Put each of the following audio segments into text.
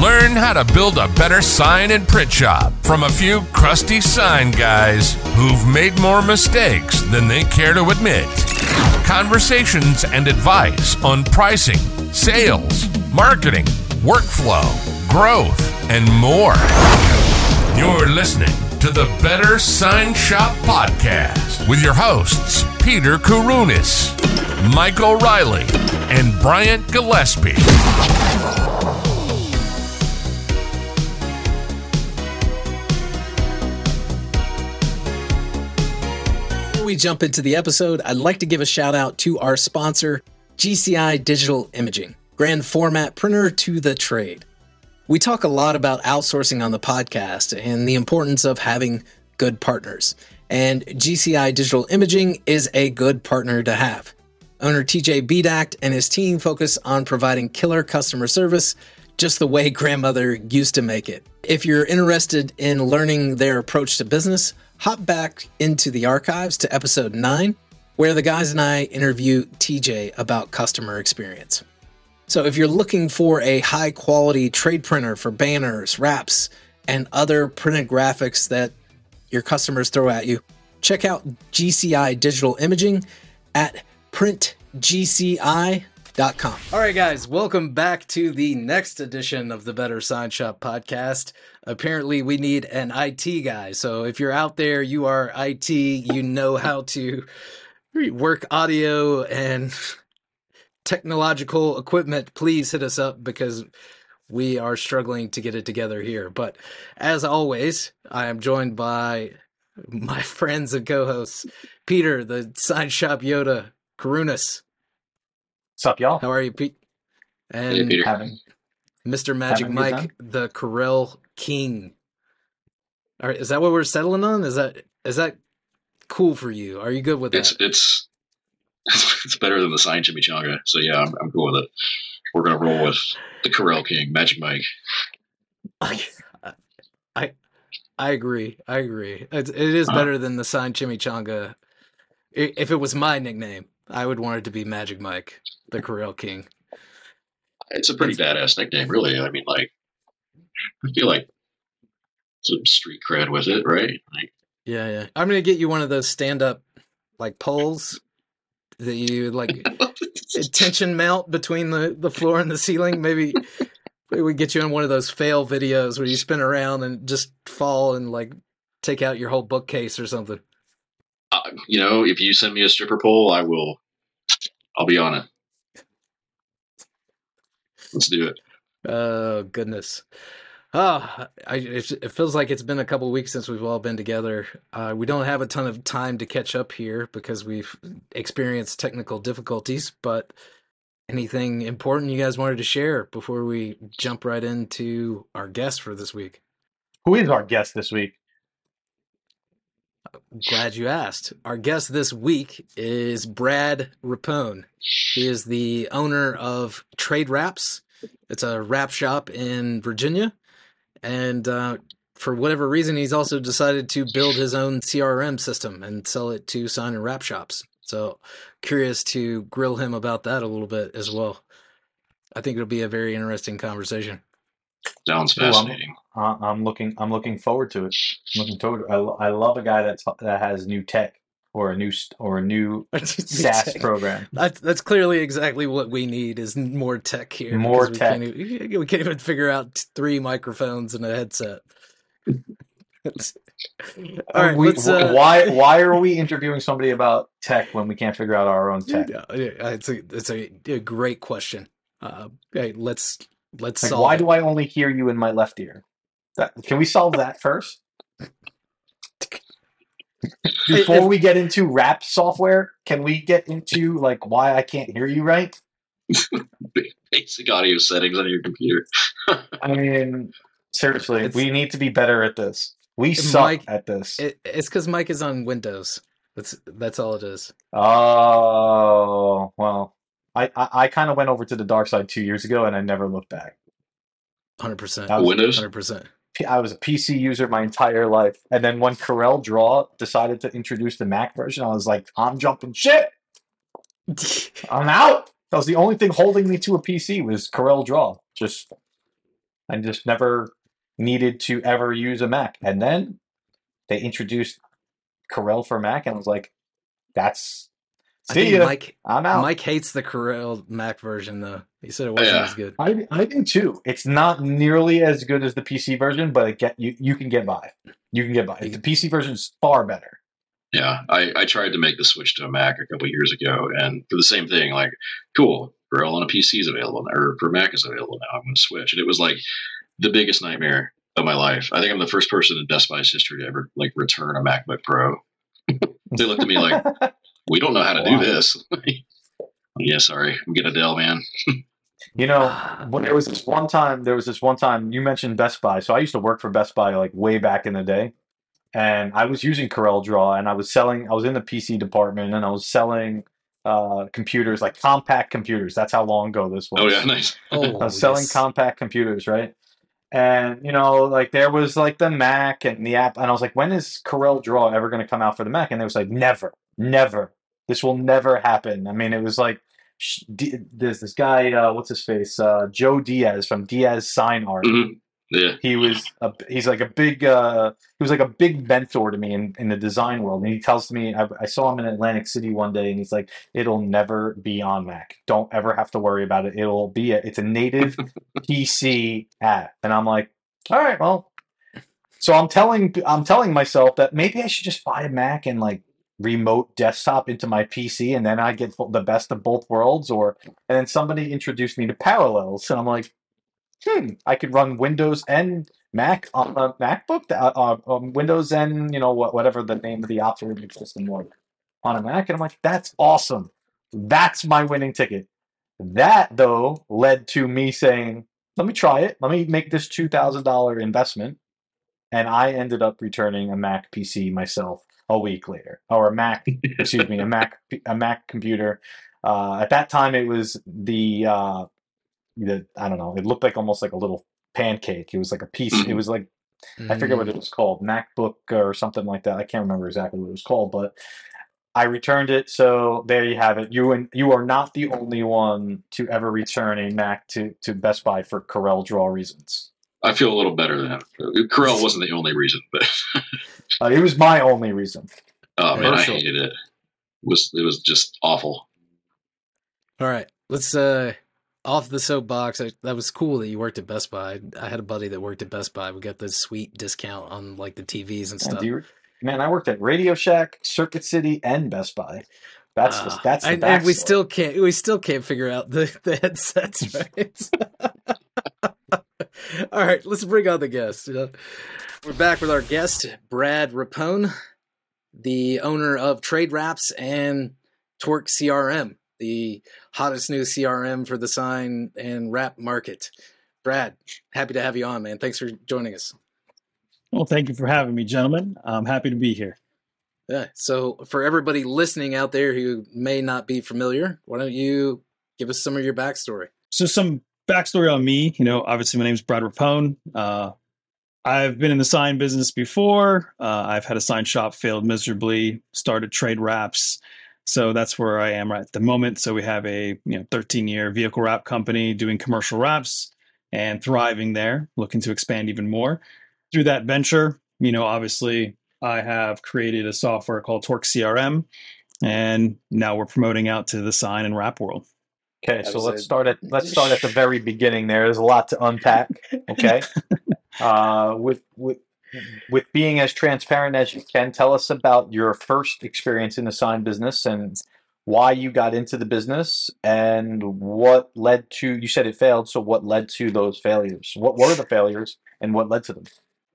Learn how to build a better sign and print shop from a few crusty sign guys who've made more mistakes than they care to admit. Conversations and advice on pricing, sales, marketing, workflow, growth, and more. You're listening to the Better Sign Shop Podcast with your hosts, Peter Kurunis, Mike O'Reilly, and Bryant Gillespie. We jump into the episode, I'd like to give a shout out to our sponsor, GCI Digital Imaging, grand format printer to the trade. We talk a lot about outsourcing on the podcast and the importance of having good partners. And GCI Digital Imaging is a good partner to have. Owner TJ Bedacht and his team focus on providing killer customer service just the way grandmother used to make it. If you're interested in learning their approach to business, hop back into the archives to episode 9, where the guys and I interview TJ about customer experience. So if you're looking for a high quality trade printer for banners, wraps, and other printed graphics that your customers throw at you, check out GCI Digital Imaging at printgci.com. All right, guys, welcome back to the next edition of the Better Sign Shop podcast. Apparently, we need an IT guy. So if you're out there, you are IT, you know how to work audio and technological equipment, please hit us up because we are struggling to get it together here. But as always, I am joined by my friends and co-hosts, Peter, the sign shop Yoda, Karunas. What's up, y'all? How are you, Pete? And Hey, Peter. Having Mr. Magic Having Mike, the Corel King. All right, is that what we're settling on? Is that is that cool for you? Are you good with It's that? it's it's better than the sign chimichanga. So yeah, I'm, I'm cool with it. We're gonna roll with the Corel King, Magic Mike. I, I, I agree. I agree. It, it is Uh-huh. better than the sign chimichanga. If it was my nickname, I would want it to be Magic Mike, the Corel King. It's a pretty badass nickname, really. I mean, like, I feel like some street cred with it, right? Like, Yeah, yeah. I'm gonna get you one of those stand-up like poles that you like tension melt between the the floor and the ceiling. Maybe maybe we get you in one of those fail videos where you spin around and just fall and like take out your whole bookcase or something. uh, you know, if you send me a stripper pole, I will. I'll be on it. Let's do it. Oh goodness. Oh, I, it, it feels like it's been a couple weeks since we've all been together. Uh, we don't have a ton of time to catch up here because we've experienced technical difficulties. But anything important you guys wanted to share before we jump right into our guest for this week? who is our guest this week? Glad you asked. Our guest this week is Brad Rapone. He is the owner of Trade Wraps. It's a wrap shop in Virginia. And uh, for whatever reason, he's also decided to build his own CRM system and sell it to sign and wrap shops. So, curious to grill him about that a little bit as well. I think it'll be a very interesting conversation. Sounds fascinating. I'm- Uh, I'm looking. I'm looking forward to it. I'm looking forward. I, lo- I love a guy that's that has new tech or a new st- or a new SaaS program. That's that's clearly exactly what we need is more tech here. More because tech. We can't, even, we can't even figure out t- three microphones and a headset. All right, We- let's. Uh, why why are we interviewing somebody about tech when we can't figure out our own tech? Yeah, yeah, it's a it's a, a great question. Uh, okay, let's let's Like, solve why it. do I only hear you in my left ear? That, can we solve that first? Before If- we get into wrap software, can we get into like why I can't hear you right? Basic audio settings on your computer. I mean, seriously, It's- we need to be better at this. We suck Mike- at this. It, it's because Mike is on Windows. That's that's all it is. oh well, I I, I kind of went over to the dark side two years ago, and I never looked back. Hundred percent. Windows. Hundred percent. I was a PC user my entire life, and then when Corel Draw decided to introduce the Mac version, I was like, I'm jumping shit. I'm out. That was the only thing holding me to a PC was Corel Draw. Just I just never needed to ever use a Mac. And then they introduced Corel for Mac, and I was like, "That's I see think ya. Mike I'm out." Mike hates the Corel Mac version though. He said it oh, wasn't Yeah. as good. I, I do too. It's not nearly as good as the PC version, but it get you you can get by. You can get by. The PC version is far better. Yeah, I, I tried to make the switch to a Mac a couple years ago, and for the same thing, like, cool, Corel on a PC is available now, or for Mac is available now. I'm going to switch, and it was like the biggest nightmare of my life. I think I'm the first person in Best Buy's history to ever like return a MacBook Pro. they looked at me like, "We don't know how to Wow. do this." yeah, sorry, I'm getting a Dell, man. You know, when there was this one time, there was this one time you mentioned Best Buy. So I used to work for Best Buy like way back in the day. And I was using Corel Draw and I was selling, I was in the PC department and I was selling uh, computers, like Compaq computers. That's how long ago this was. Oh yeah, nice. Oh, I was selling yes. Compaq computers, right? And you know, like there was like the Mac and the app, and I was like, when is Corel Draw ever going to come out for the Mac? And it was like, never, never. This will never happen. I mean, it was like sh- D- there's this guy, uh, what's his face, uh, Joe Diaz from Diaz Sign Art. Mhm. Yeah, He was a, he's like a big uh, he was like a big mentor to me in, in the design world. And he tells me I, I saw him in Atlantic City one day, and he's like, "It'll never be on Mac. Don't ever have to worry about it. It'll be a, it's a native PC app." And I'm like, "All right, well." So I'm telling I'm telling myself that maybe I should just buy a Mac and like remote desktop into my PC, and then I get the best of both worlds. Or and then somebody introduced me to Parallels, and I'm like, hmm, I could run Windows and Mac on a MacBook, uh, uh, um, Windows and you know what, whatever the name of the operating system was on a Mac, and I'm like, that's awesome. That's my winning ticket. That though led to me saying, let me try it. Let me make this two thousand dollar investment, and I ended up returning a Mac PC myself a week later, or a Mac, excuse me, a Mac, a Mac computer. Uh, at that time, it was the uh, the I don't know. It looked like almost like a little pancake. It was like a piece. It Mhm. was like I forget what it was called, MacBook or something like that. I can't remember exactly what it was called, but I returned it. So there you have it. You and you are not the only one to ever return a Mac to to Best Buy for Corel Draw reasons. I feel a little better than Corel wasn't the only reason, but Uh, it was my only reason. oh man, I hated it. It was it was just awful. All right, let's uh off the soapbox. I, that was cool that you worked at Best Buy. I had a buddy that worked at Best Buy. We got this sweet discount on like the TVs and Man, stuff. do you- man, I worked at Radio Shack, Circuit City, and Best Buy. That's the, Ah, that's the and, and we backstory. still can't we still can't figure out the, the headsets, right? All right, let's bring on the guest. Uh, We're back with our guest, Brad Rapone, the owner of Trade Wraps and TORQ CRM, the hottest new CRM for the sign and wrap market. Brad, happy to have you on, man. Thanks for joining us. Well, thank you for having me, gentlemen. I'm happy to be here. Yeah. So, for everybody listening out there who may not be familiar, why don't you give us some of your backstory? So, some backstory on me. You know, obviously, my name is Brad Rapone. Uh, I've been in the sign business before. Uh, I've had a sign shop, failed miserably, started trade wraps. So that's where I am right at the moment. So we have a you know 13 year vehicle wrap company doing commercial wraps and thriving there, looking to expand even more. Through that venture, you know, obviously I have created a software called TORQ CRM, and now we're promoting out to the sign and wrap world. Okay, so let's start at let's start at the very beginning. There, there's a lot to unpack. Okay, uh, with with with being as transparent as you can, tell us about your first experience in the sign business and why you got into the business and what led to. You said it failed, so what led to those failures? What were the failures and what led to them?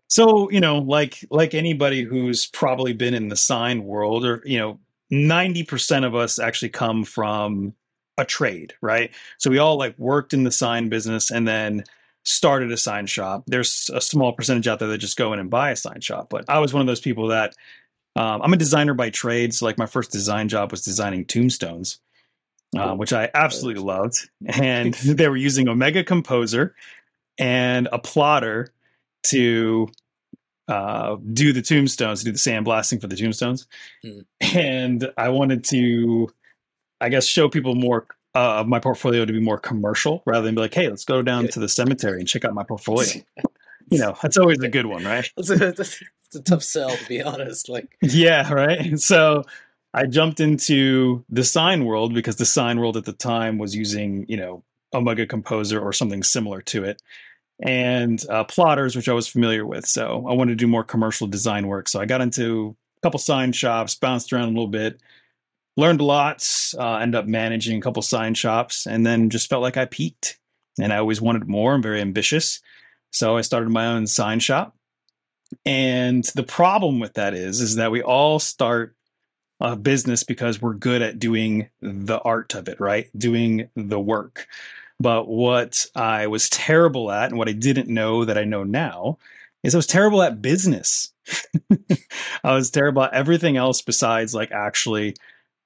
So, you know, like like anybody who's probably been in the sign world or, you know, 90% of us actually come from a trade, right? So we all like worked in the sign business and then started a sign shop. There's a small percentage out there that just go in and buy a sign shop, but I was one of those people that um, I'm a designer by trade. So like my first design job was designing tombstones, uh, which I absolutely loved. And they were using Omega Composer and a plotter to uh, do the tombstones, do the sandblasting for the tombstones. Mm. And I wanted to, I guess, show people more uh, of my portfolio to be more commercial rather than be like, hey, let's go down to the cemetery and check out my portfolio. you know, that's always a good one, right? It's a, it's a tough sell, to be honest. Like, Yeah, right. So I jumped into the sign world because the sign world at the time was using, you know, Omega Composer or something similar to it, and uh, plotters, which I was familiar with. So I wanted to do more commercial design work. So I got into a couple sign shops, bounced around a little bit, learned lots, uh, ended up managing a couple sign shops, and then just felt like I peaked. And I always wanted more. I'm very ambitious. So I started my own sign shop. And the problem with that is, is that we all start a business because we're good at doing the art of it, right? Doing the work. But what I was terrible at and what I didn't know that I know now is I was terrible at business. I was terrible at everything else besides like actually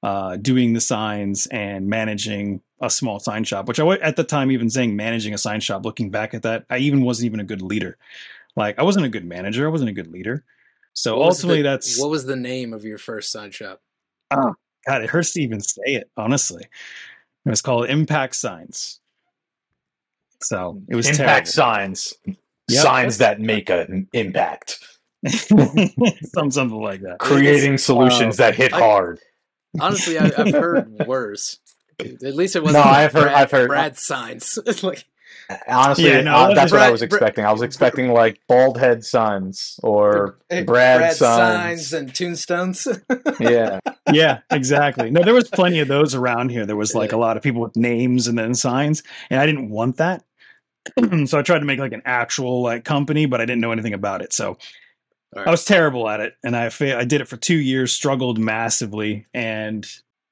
uh, doing the signs and managing a small sign shop, which I wa- at the time even saying managing a sign shop, looking back at that, I even wasn't even a good leader. Like I wasn't a good manager. I wasn't a good leader. So what ultimately, the- that's what was the name of your first sign shop? Oh God. It hurts to even say it. Honestly, it was called Impact Signs. So it was Impact terrible. signs. Yep. Signs that make an impact. Some, something like that. Creating solutions that hit I- hard. Honestly, I, I've heard worse. At least it wasn't. No, like I've heard- Brad, I've heard- Brad signs. like, Honestly, Yeah, no, uh, it that's what I was Brad- expecting. I was expecting like bald head signs or eh, Brad, signs signs. and tombstones. Yeah, yeah, exactly. No, there was plenty of those around here. There was like a lot of people with names and then signs, and I didn't want that. so I tried to make like an actual like company, but I didn't know anything about it. So All I was terrible at it, and I fa- I did it for two years, struggled massively, and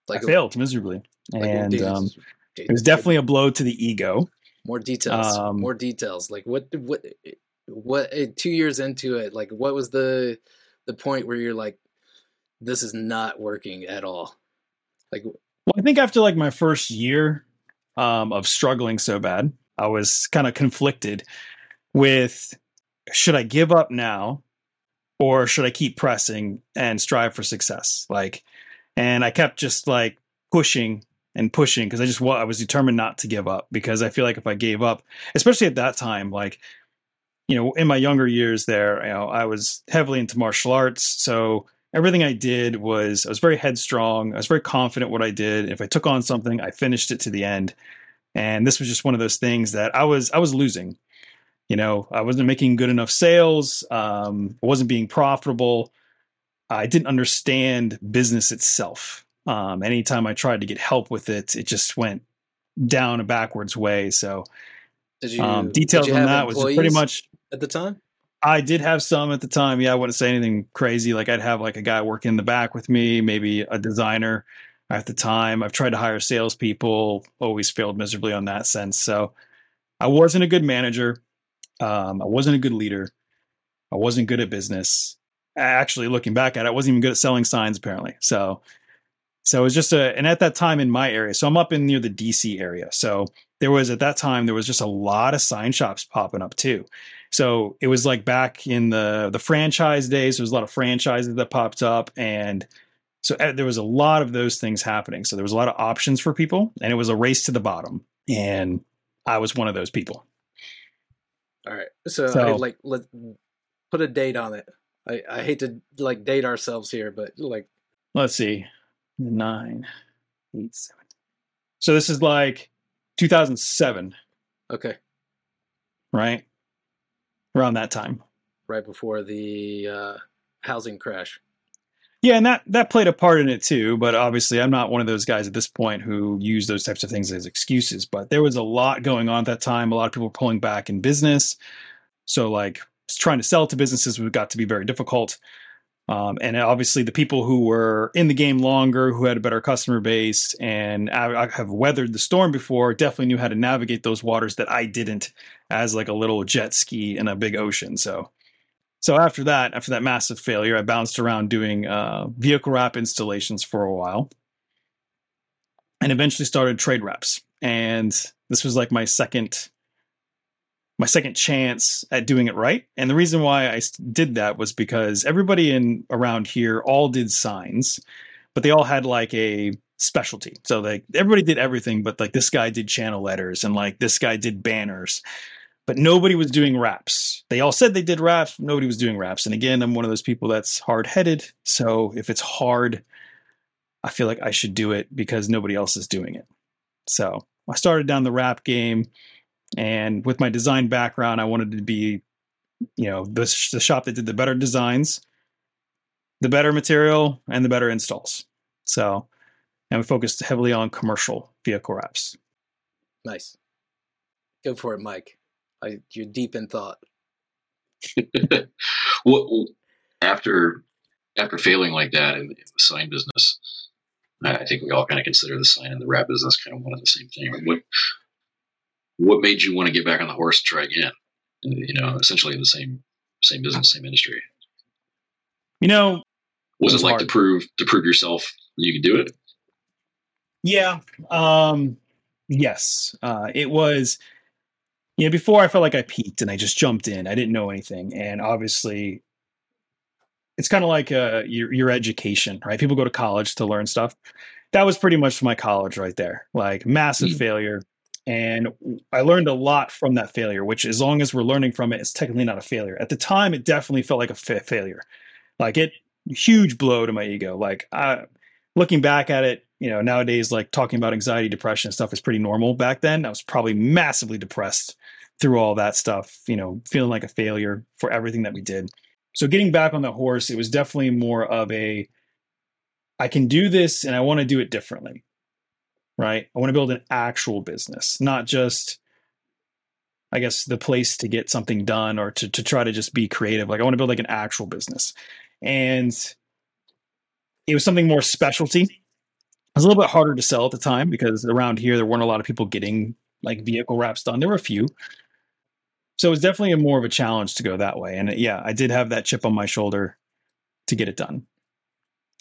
like, I failed miserably. like, and dude, um, it was definitely a blow to the ego. more details. um, more details. Like what? What? What? eh, Two years into it, like what was the the point where you're like, this is not working at all? Like, Well, I think after like my first year um, of struggling so bad, I was kind of conflicted with should I give up now or should I keep pressing and strive for success? Like, and I kept just like pushing and pushing because I just wa- I was determined not to give up because I feel like if I gave up, especially at that time, like you know, in my younger years, there, you know, I was heavily into martial arts, so everything I did was I was very headstrong. I was very confident what I did. If I took on something, I finished it to the end. And this was just one of those things that I was I was losing. You know, I wasn't making good enough sales. Um, I wasn't being profitable. I didn't understand business itself. Um, anytime I tried to get help with it, it just went down a backwards way. So you? um, details on that was pretty much at the time. I did have some at the time. Yeah, I wouldn't say anything crazy. Like I'd have like a guy working in the back with me, maybe a designer at the time. I've tried to hire salespeople, always failed miserably on that sense. So I wasn't a good manager. Um, I wasn't a good leader. I wasn't good at business. Actually, looking back at it, I wasn't even good at selling signs apparently. So, so it was just a, and at that time in my area, so I'm up in near the DC area. So there was at that time there was just a lot of sign shops popping up too. So it was like back in the the franchise days. There was a lot of franchises that popped up, and so uh, there was a lot of those things happening. So there was a lot of options for people, and it was a race to the bottom. And I was one of those people. All right. So, I like let put a date on it. I, I hate to like date ourselves here, but like Let's see, nine, eight, seven. So this is like 2007, okay, right? Around that time. right before the uh, housing crash. Yeah, and that that played a part in it too. But obviously, I'm not one of those guys at this point who use those types of things as excuses. But there was a lot going on at that time. A lot of people were pulling back in business, so like trying to sell to businesses got to be very difficult. Um, and obviously, the people who were in the game longer, who had a better customer base, and I, I have weathered the storm before, definitely knew how to navigate those waters that I didn't, as like a little jet ski in a big ocean. So so after that, after that massive failure, I bounced around doing uh, vehicle wrap installations for a while, and eventually started trade wraps. And this was like my second, my second chance at doing it right. And the reason why I did that was because everybody in around here all did signs, but they all had like a specialty. So like everybody did everything, but like this guy did channel letters and like this guy did banners, but nobody was doing wraps. They all said they did wraps, nobody was doing wraps. And again, I'm one of those people that's hard headed. So if it's hard, I feel like I should do it because nobody else is doing it. So I started down the wrap game, and with my design background, I wanted to be, you know, the, the shop that did the better designs, the better material, and the better installs. So and we focused heavily on commercial vehicle wraps. Nice. Go for it, Mike. I, you're deep in thought. what after after failing like that in, in, the sign business, I think we all kind of consider the sign and the wrap business kind of one of the same thing. What what made you want to get back on the horse and try again? You know, essentially in the same same business, same industry. You know, was it, it like hard. to prove to prove yourself you could do it? Yeah. Um, yes. Uh, it was, you know, before I felt like I peaked and I just jumped in. I didn't know anything. And obviously, it's kind of like uh, your, your education, right? People go to college to learn stuff. That was pretty much my college right there, like massive mm. failure. And I learned a lot from that failure, which, as long as we're learning from it, it's technically not a failure. At the time, it definitely felt like a fa- failure. Like it, huge blow to my ego. Like I, looking back at it, you know, nowadays, like talking about anxiety, depression, stuff is pretty normal. Back then, I was probably massively depressed through all that stuff, you know, feeling like a failure for everything that we did. So, getting back on the horse, it was definitely more of a I can do this and I want to do it differently, right? I want to build an actual business, not just, I guess, the place to get something done or to, to try to just be creative. Like, I want to build like an actual business. And it was something more specialty It was a little bit harder to sell at the time because around here there weren't a lot of people getting like vehicle wraps done. There were a few. So it was definitely a more of a challenge to go that way. And yeah, I did have that chip on my shoulder to get it done.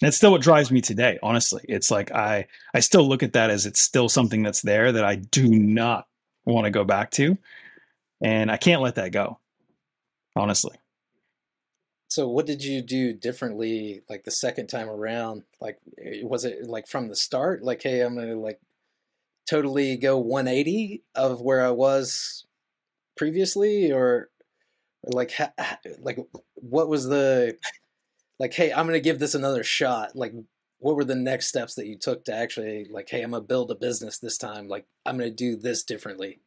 That's still what drives me today, honestly. It's like I I still look at that as it's still something that's there that I do not want to go back to. And I can't let that go. Honestly. So what did you do differently like the second time around? Like eh, was it like from the start like hey, I'm going to like totally go 180 of where I was previously or, like ha, like what was the like hey, I'm to give this another shot. Like what were the next steps that you took to actually like hey, I'm to build a business this time. Like I'm to do this differently.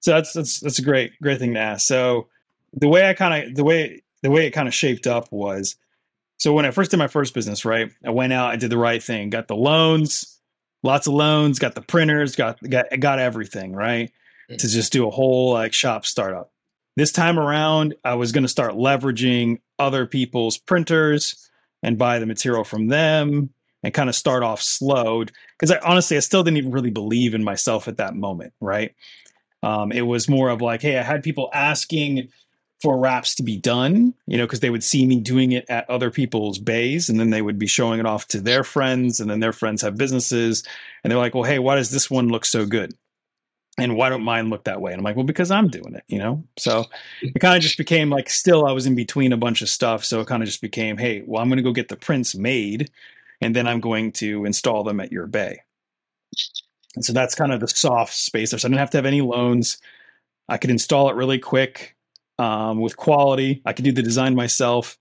So that's that's that's a great great thing to ask. So the way I kind of the way the way it kind of shaped up was so when I first did my first business, right? I went out, I did the right thing, got the loans, lots of loans, got the printers, got got got everything, right? To just do a whole like shop startup. This time around, I was going to start leveraging other people's printers and buy the material from them and kind of start off slowed because I honestly I still didn't even really believe in myself at that moment, right? Um, it was more of like, hey, I had people asking for wraps to be done, you know, because they would see me doing it at other people's bays and then they would be showing it off to their friends and then their friends have businesses and they're like, well, hey, why does this one look so good? And why don't mine look that way? And I'm like, well, because I'm doing it, you know? So it kind of just became like, still, I was in between a bunch of stuff. So it kind of just became, hey, well, I'm going to go get the prints made and then I'm going to install them at your bay. And so that's kind of the soft space there. So I didn't have to have any loans. I could install it really quick um, with quality. I could do the design myself,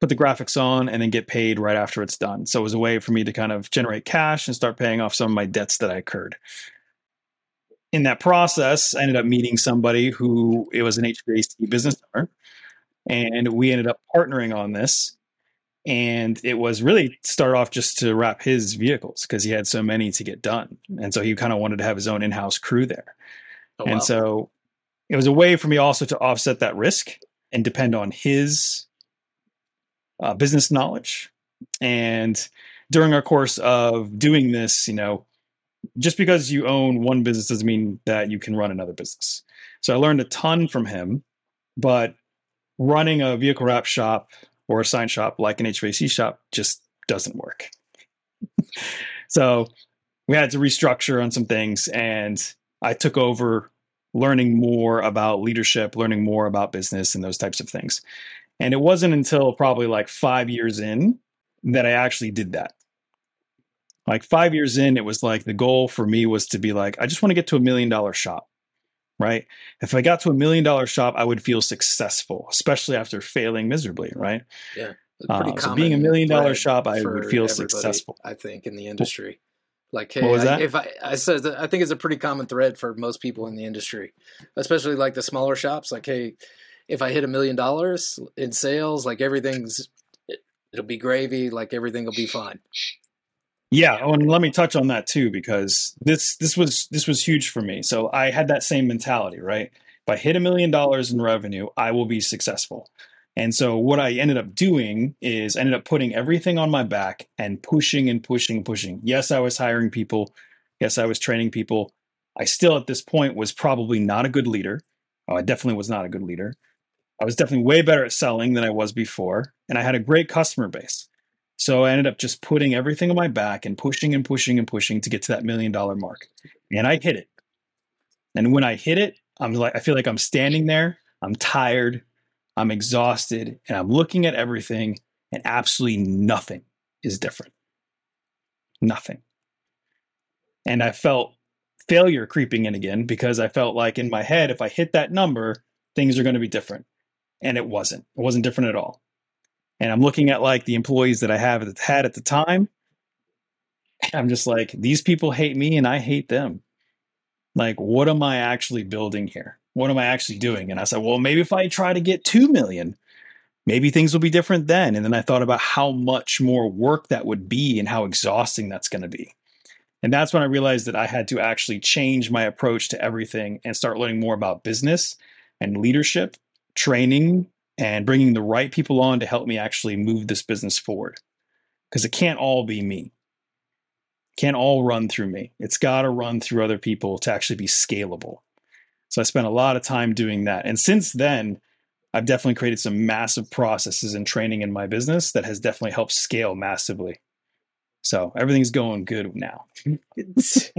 put the graphics on, and then get paid right after it's done. So it was a way for me to kind of generate cash and start paying off some of my debts that I incurred. In that process, I ended up meeting somebody who it was an HVAC business owner, and we ended up partnering on this. And it was really start off just to wrap his vehicles because he had so many to get done, and so he kind of wanted to have his own in-house crew there. Oh, wow. And so it was a way for me also to offset that risk and depend on his uh, business knowledge. And during our course of doing this, you know, just because you own one business doesn't mean that you can run another business. So I learned a ton from him, but running a vehicle wrap shop or a sign shop like an HVAC shop just doesn't work. so we had to restructure on some things and I took over learning more about leadership, learning more about business and those types of things. And it wasn't until probably like five years in that I actually did that. Like five years in, it was like the goal for me was to be like, I just want to get to a million dollar shop, right? If I got to a million dollar shop, I would feel successful, especially after failing miserably, right? Yeah. Uh, so being a million dollar shop, I would feel successful. I think in the industry. Like, hey, I- if I, I said, I think it's a pretty common thread for most people in the industry, especially like the smaller shops. Like, hey, if I hit a million dollars in sales, like everything's, it, it'll be gravy. Like everything will be fine. Yeah, oh, and let me touch on that too because this this was this was huge for me. So I had that same mentality, right? If I hit a million dollars in revenue, I will be successful. And so what I ended up doing is I ended up putting everything on my back and pushing and pushing and pushing. Yes, I was hiring people. Yes, I was training people. I still at this point was probably not a good leader. Oh, I definitely was not a good leader. I was definitely way better at selling than I was before, and I had a great customer base. So I ended up just putting everything on my back and pushing and pushing and pushing to get to that million dollar mark. And I hit it. And when I hit it, I'm like, I feel like I'm standing there, I'm tired, I'm exhausted, and I'm looking at everything, and absolutely nothing is different. Nothing. And I felt failure creeping in again because I felt like in my head, if I hit that number, things are going to be different. And it wasn't. It wasn't different at all and I'm looking at like the employees that I have had at the time. I'm just like, these people hate me and I hate them. Like, what am I actually building here? What am I actually doing? And I said, well, maybe if I try to get 2 million, maybe things will be different then. And then I thought about how much more work that would be and how exhausting that's going to be. And that's when I realized that I had to actually change my approach to everything and start learning more about business and leadership, training, and bringing the right people on to help me actually move this business forward. Because it can't all be me. Can't all run through me. It's got to run through other people to actually be scalable. So I spent a lot of time doing that. And since then, I've definitely created some massive processes and training in my business that has definitely helped scale massively. So everything's going good now. It's,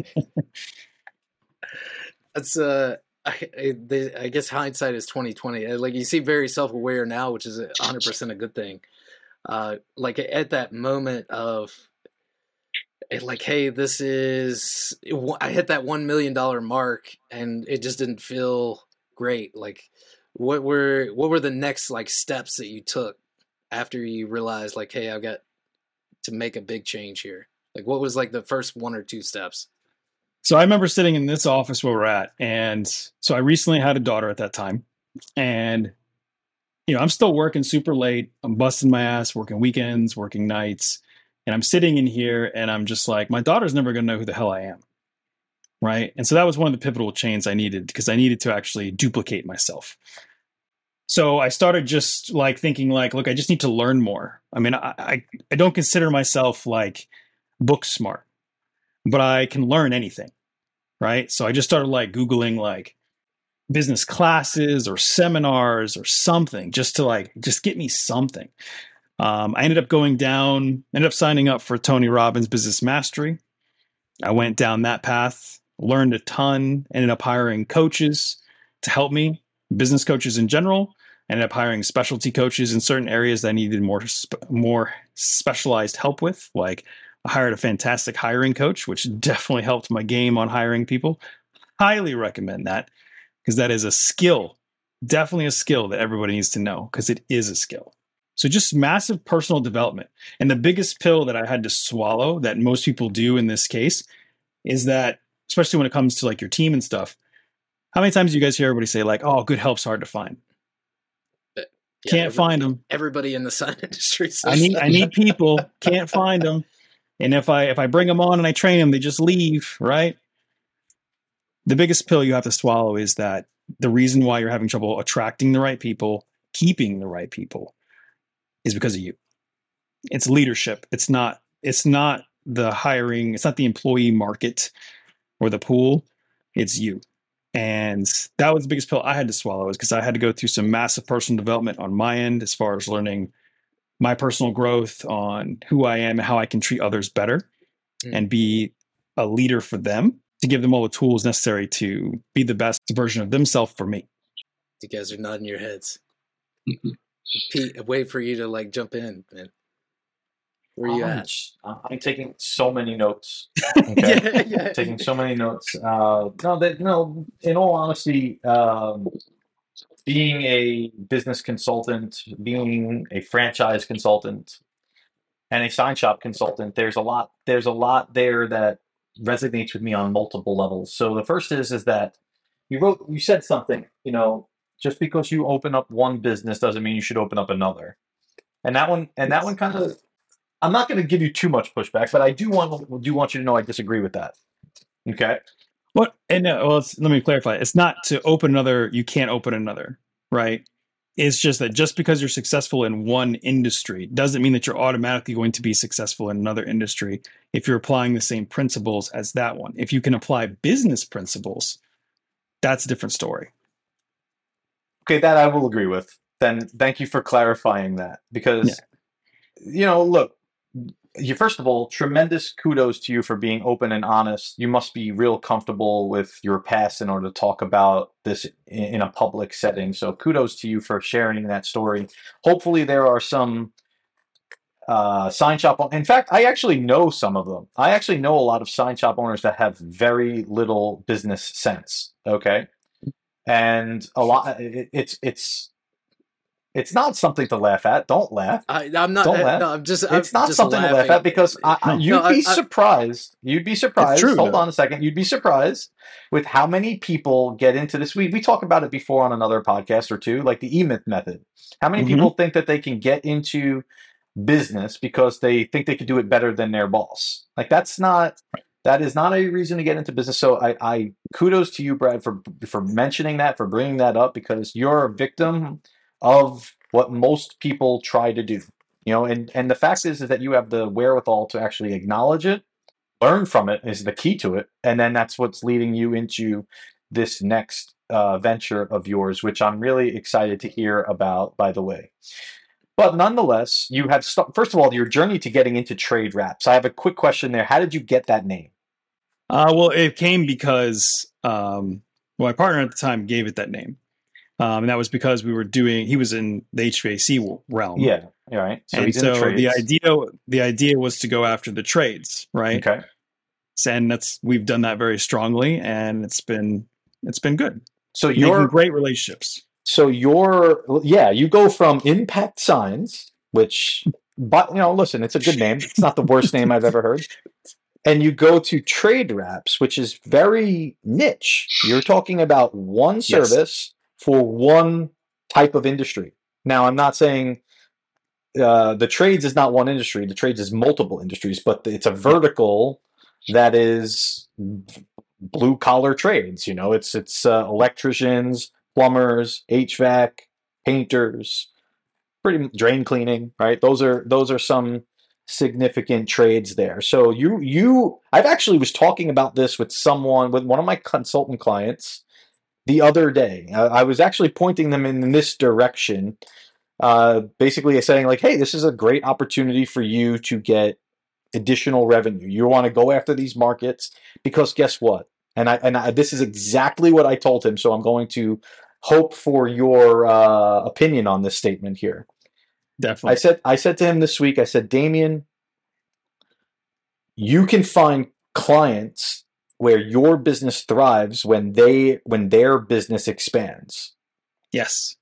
that's uh I, I, guess hindsight is 2020 like you seem very self-aware now which is a 100% a good thing. Uh like at that moment of eh, like hey this is i hit that 1 million dollar mark and it just didn't feel great. Like what were what were the next like steps that you took after you realized like hey i've got to make a big change here? Like what was like the first one or two steps So I remember sitting in this office where we're at, and so I recently had a daughter at that time, and you know I'm still working super late. I'm busting my ass, working weekends, working nights, and I'm sitting in here, and I'm just like, my daughter's never gonna know who the hell I am, right? And so that was one of the pivotal chains I needed because I needed to actually duplicate myself. So I started just like thinking, like, look, I just need to learn more. I mean, I I, I don't consider myself like book smart, but I can learn anything right? So I just started like Googling like business classes or seminars or something just to like just get me something. Um, I ended up going down, ended up signing up for Tony Robbins Business Mastery. I went down that path, learned a ton, ended up hiring coaches to help me, business coaches in general. Ended up hiring specialty coaches in certain areas that I needed more sp- more specialized help with, like I hired a fantastic hiring coach, which definitely helped my game on hiring people. Highly recommend that because that is a skill, definitely a skill that everybody needs to know because it is a skill. So just massive personal development. And the biggest pill that I had to swallow that most people do in this case is that, especially when it comes to like your team and stuff, how many times do you guys hear everybody say like, "Oh, good help's hard to find. Uh, yeah, Can't find them. Everybody in the sign industry. Says I need. I need people. Can't find them. And if I if I bring them on and I train them, they just leave. Right. The biggest pill you have to swallow is that the reason why you're having trouble attracting the right people, keeping the right people, is because of you. It's leadership. It's not. It's not the hiring. It's not the employee market or the pool. It's you. And that was the biggest pill I had to swallow, is because I had to go through some massive personal development on my end as far as learning my personal growth on who I am and how I can treat others better Mm. and be a leader for them to give them all the tools necessary to be the best version of themselves for me. You guys are nodding your heads. Mhm. Pete, wait for you to like jump in, man. Where you I'm, at? I'm taking so many notes. Okay. yeah, yeah. taking so many notes. Uh, no, that no. In all honesty, um, being a business consultant, being a franchise consultant, and a sign shop consultant, there's a lot. There's a lot there that resonates with me on multiple levels. So the first is is that you wrote, you said something. You know, just because you open up one business doesn't mean you should open up another. And that one, and that one kind of. I'm not going to give you too much pushback, but I do want do want you to know I disagree with that. Okay. What? And uh, well, it's, let me clarify. It's not to open another. You can't open another, right? It's just that just because you're successful in one industry doesn't mean that you're automatically going to be successful in another industry if you're applying the same principles as that one. If you can apply business principles, that's a different story. Okay, that I will agree with. Then thank you for clarifying that because you know, look, you first of all, tremendous kudos to you for being open and honest. You must be real comfortable with your past in order to talk about this in, in a public setting. So kudos to you for sharing that story. Hopefully there are some uh, sign shop. In fact, I actually know some of them. I actually know a lot of sign shop owners that have very little business sense. Okay, and a lot. It, it's it's it's not something to laugh at. Don't laugh. I, I'm not. Don't uh, laugh. no, I'm just. It's I'm not just something to laugh at because I, I- No. you'd No, be I- surprised. You'd be surprised. true, Hold though. on a second. You'd be surprised with how many people get into this. We we talk about it before on another podcast or two, like the E Myth method. How many Mhm. people think that they can get into business because they think they could do it better than their boss? Like that's not. That is not a reason to get into business. So I, I kudos to you, Brad, for for mentioning that, for bringing that up, because you're a victim of what most people try to do you know and and the fact is is that you have the wherewithal to actually acknowledge it learn from it is the key to it and then that's what's leading you into this next uh, venture of yours which i'm really excited to hear about by the way. But nonetheless you have st- first of all your journey to getting into trade wraps. I have a quick question there. How did you get that name? Uh, well, it came because um, my partner at the time gave it that name, um, and that was because we were doing. He was in the HVAC realm, yeah Right. so and he's in so the, the idea the idea was to go after the trades, right? okay And that's we've done that very strongly, and it's been it's been good. so Making you're great relationships. so you're yeah you go from impact signs which but you know listen it's a good name it's not the worst name i've ever heard and you go to trade wraps which is very niche you're talking about one service for one type of industry now i'm not saying uh, the trades is not one industry the trades is multiple industries but it's a vertical that is blue collar trades you know it's it's uh, electricians plumbers, HVAC, painters, pretty drain cleaning, right? Those are those are some significant trades there. So you you I've actually was talking about this with someone with one of my consultant clients the other day. I, I was actually pointing them in this direction. Uh, basically saying like, hey, this is a great opportunity for you to get additional revenue. You want to go after these markets because guess what? And I and I, this is exactly what I told him. So I'm going to hope for your uh, opinion on this statement here. Definitely. I said I said to him this week. I said, Damien, you can find clients where your business thrives when they when their business expands. yes.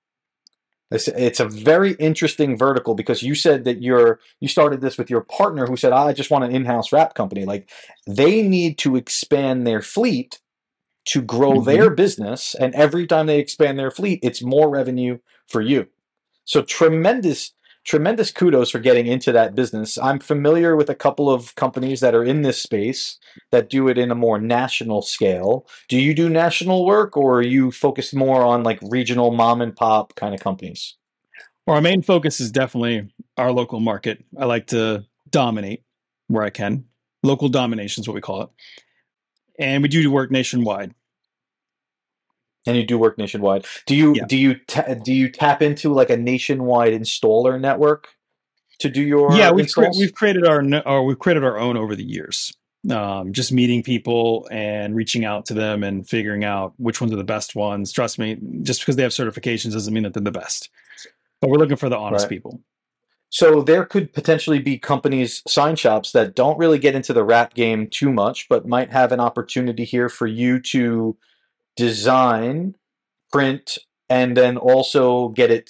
It's, it's a very interesting vertical because you said that you're you started this with your partner who said "Ah, I just want an in-house wrap company. Like they need to expand their fleet to grow Mhm. their business, and every time they expand their fleet, it's more revenue for you. So tremendous, tremendous kudos for getting into that business. I'm familiar with a couple of companies that are in this space that do it in a more national scale. Do you do national work, or are you focused more on like regional mom and pop kind of companies? Well, our main focus is definitely our local market. I like to dominate where I can. Local domination is what we call it. And we do work nationwide. And you do work nationwide. Do you Yeah. do you ta- do you tap into like a nationwide installer network to do your yeah, we've, cre- we've created our we've created our own over the years. Um, just meeting people and reaching out to them and figuring out which ones are the best ones. Trust me, just because they have certifications doesn't mean that they're the best. But we're looking for the honest Right. people. So there could potentially be companies, sign shops that don't really get into the wrap game too much, but might have an opportunity here for you to design, print, and then also get it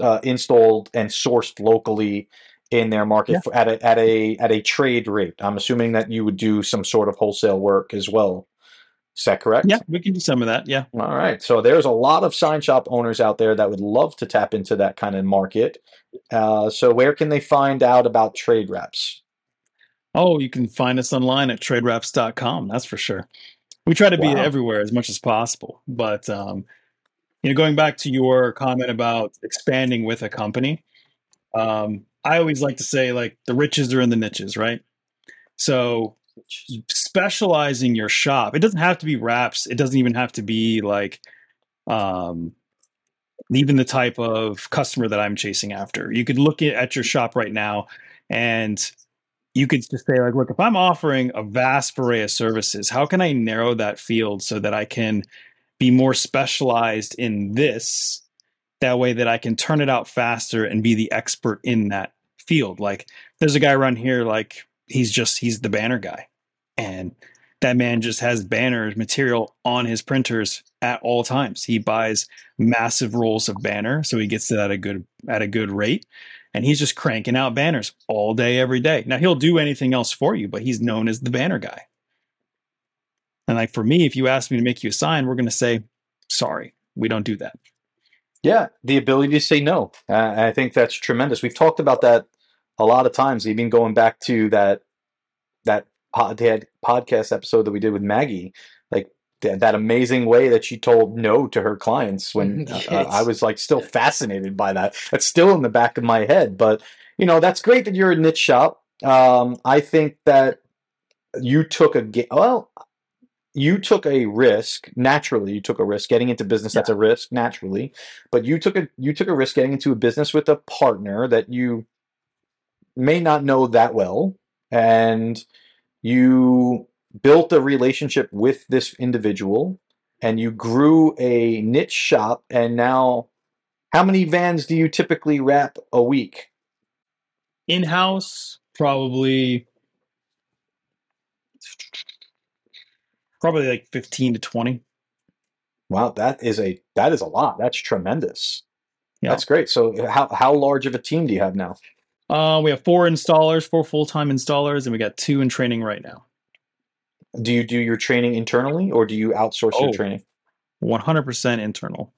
uh, installed and sourced locally in their market Yeah. for, at a at a at a trade rate. I'm assuming that you would do some sort of wholesale work as well. Is that correct? Yeah, we can do some of that. Yeah. All right. So there's a lot of sign shop owners out there that would love to tap into that kind of market. Uh, so where can they find out about trade reps? Oh, you can find us online at tradewraps.com. That's for sure. We try to be everywhere as much as possible. But, um, you know, going back to your comment about expanding with a company, um, I always like to say, like, the riches are in the niches, right? So specializing your shop, it doesn't have to be wraps. It doesn't even have to be like, um, even the type of customer that I'm chasing after. You could look at your shop right now and you could just say like look if i'm offering a vast array of services how can i narrow that field so that i can be more specialized in this that way that i can turn it out faster and be the expert in that field? Like there's a guy around here like he's just he's the banner guy. And that man just has banners material on his printers at all times. He buys massive rolls of banner so he gets it at a good at a good rate and he's just cranking out banners all day every day now he'll do anything else for you but he's known as the banner guy and like for me if you ask me to make you a sign we're going to say sorry we don't do that Yeah, the ability to say no. Uh, I think that's tremendous. We've talked about that a lot of times, even going back to that that pod, that podcast episode that we did with Maggie, th- that amazing way that she told no to her clients. When uh, I was like still fascinated by that. That's still in the back of my head. But you know, that's great that you're a niche shop. Um, I think that you took a ga- well. You took a risk naturally. You took a risk getting into business. That's a risk naturally but you took a you took a risk getting into a business with a partner that you may not know that well and you built a relationship with this individual and you grew a niche shop and now how many vans do you typically wrap a week? In-house probably probably like 15 to 20 wow that is a that is a lot. That's tremendous. Yeah. that's great. So how how large of a team do you have now? Uh, we have four installers four full-time installers and we got two in training right now do you do your training internally or do you outsource your Oh. training 100% internal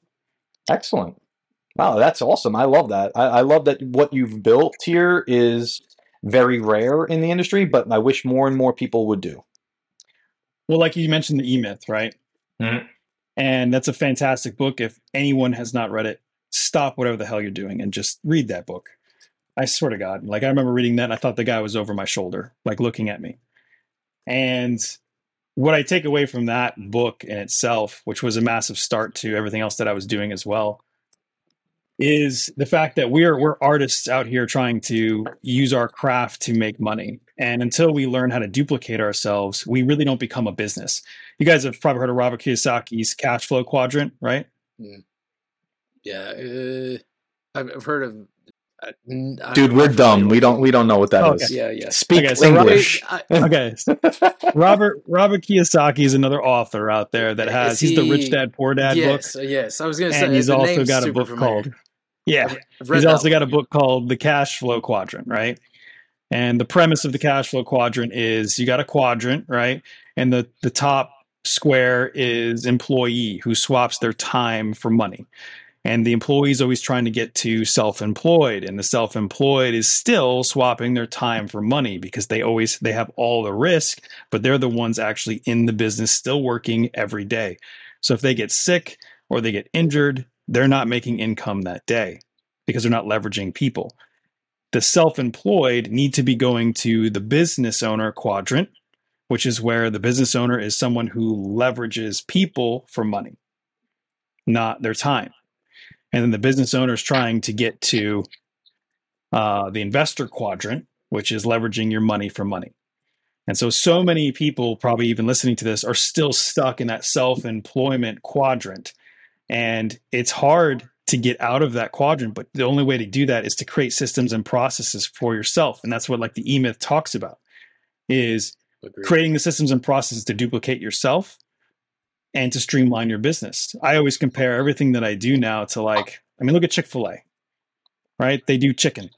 Excellent. Wow, that's awesome. I love that. I, I love that what you've built here is very rare in the industry, but I wish more and more people would do. Well, like you mentioned, the E Myth, right? Mhm. And that's a fantastic book. If anyone has not read it, stop whatever the hell you're doing and just read that book. I swear to God, like I remember reading that, and I thought the guy was over my shoulder, like looking at me. And what I take away from that book in itself, which was a massive start to everything else that I was doing as well, is the fact that we're we're artists out here trying to use our craft to make money. And until we learn how to duplicate ourselves, we really don't become a business. You guys have probably heard of Robert Kiyosaki's cash flow quadrant, right? Yeah, uh, I've, I've heard of. Dude, not we're dumb. We don't we don't know what that Oh, is. okay. Yeah, yeah. Speak Okay, so Robert- English. I, Okay. Robert Robert Kiyosaki is another author out there that has Is he's the Rich Dad Poor Dad book. yes, yes. I was gonna say. And he's also got a book familiar. called Yeah. I've, I've read He's that also got a book called The Cash Flow Quadrant, right? And the premise of the cash flow quadrant is you got a quadrant, right? And the the top square is employee who swaps their time for money. And the employee is always trying to get to self-employed and the self-employed is still swapping their time for money because they always they have all the risk, but they're the ones actually in the business still working every day. So if they get sick or they get injured, they're not making income that day because they're not leveraging people. The self employed need to be going to the business owner quadrant, which is where the business owner is someone who leverages people for money, not their time. And then the business owner is trying to get to uh, the investor quadrant, which is leveraging your money for money. And so, so many people, probably even listening to this, are still stuck in that self employment quadrant. And it's hard to get out of that quadrant. But the only way to do that is to create systems and processes for yourself. And that's what like the E-Myth talks about is Agreed. creating the systems and processes to duplicate yourself and to streamline your business. I always compare everything that I do now to like, I mean, look at Chick fil A, right? They do chicken.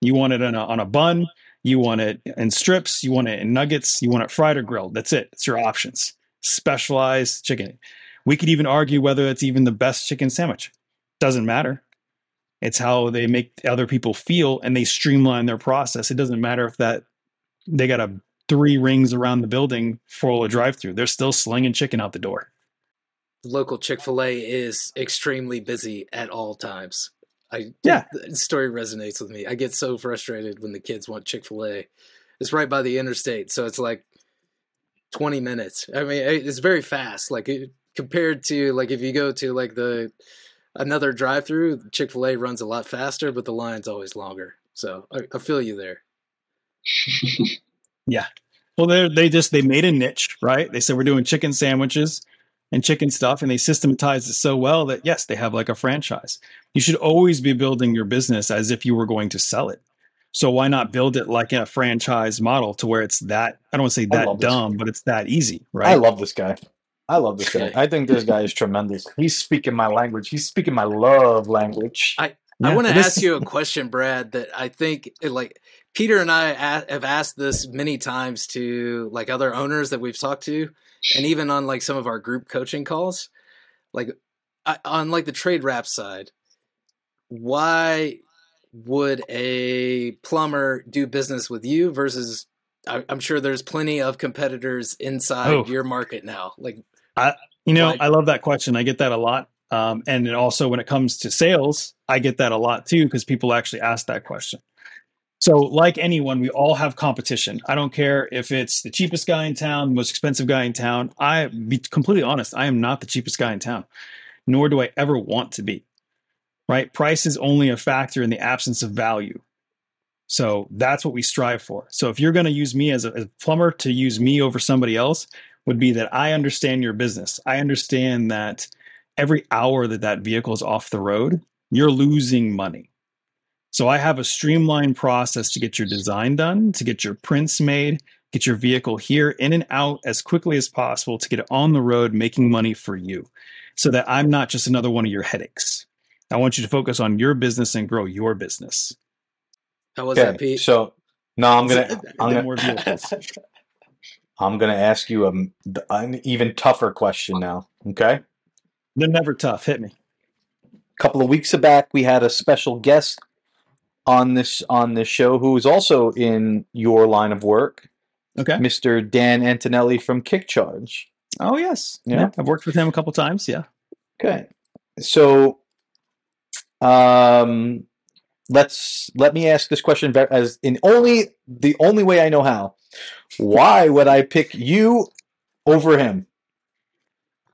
You want it on a, on a bun, you want it in strips, you want it in nuggets, you want it fried or grilled. That's it. It's your options. Specialized chicken. We could even argue whether it's even the best chicken sandwich. Doesn't matter. It's how they make other people feel and they streamline their process. It doesn't matter if that they got a three rings around the building for a drive through. They're still slinging chicken out the door. Local Chick-fil-A is extremely busy at all times. I Yeah. the story resonates with me. I get so frustrated when the kids want Chick-fil-A. It's right by the interstate, so it's like 20 minutes. I mean, it's very fast like it, compared to like if you go to like the another drive-through, Chick-fil-A runs a lot faster, but the line's always longer. So, I, I feel you there. Yeah. Well, they they just they made a niche, right? They said we're doing chicken sandwiches and chicken stuff, and they systematized it so well that yes, they have like a franchise. You should always be building your business as if you were going to sell it. So why not build it like a franchise model to where it's that I don't want to say that dumb, but it's that easy, right I love this guy. I love this guy. I think this guy is tremendous. He's speaking my language. He's speaking my love language. I Yeah, want to ask you a question, Brad, that I think eh, like Peter and I a- have asked this many times to like other owners that we've talked to, and even on like some of our group coaching calls. Like I, on like the trade wrap side, why would a plumber do business with you versus? I, I'm sure there's plenty of competitors inside Oh. your market now. Like I, You know, Why- I love that question. I get that a lot. Um, and also when it comes to sales, I get that a lot too because people actually ask that question. So, like anyone, we all have competition. I don't care if it's the cheapest guy in town, the most expensive guy in town. I be completely honest, I am not the cheapest guy in town, nor do I ever want to be. Right? Price is only a factor in the absence of value. So that's what we strive for. So if you're going to use me as a, as a plumber to use me over somebody else, would be that I understand your business. I understand that every hour that that vehicle is off the road, you're losing money. So I have a streamlined process to get your design done, to get your prints made, get your vehicle here in and out as quickly as possible to get it on the road making money for you so that I'm not just another one of your headaches. I want you to focus on your business and grow your business. how was that, Okay, Pete? so no, I'm gonna, I'm gonna, more vehicles. I'm gonna ask you a, an even tougher question now. Okay. They're never tough. Hit me. A couple of weeks back, we had a special guest on this on this show who is also in your line of work, Okay. Mr. Dan Antonelli from KickCharge. Oh yes. Yeah. Yeah. I've worked with him a couple times. Yeah. Okay. So, um, let's let me ask this question as in only the only way I know how. Why would I pick you over him?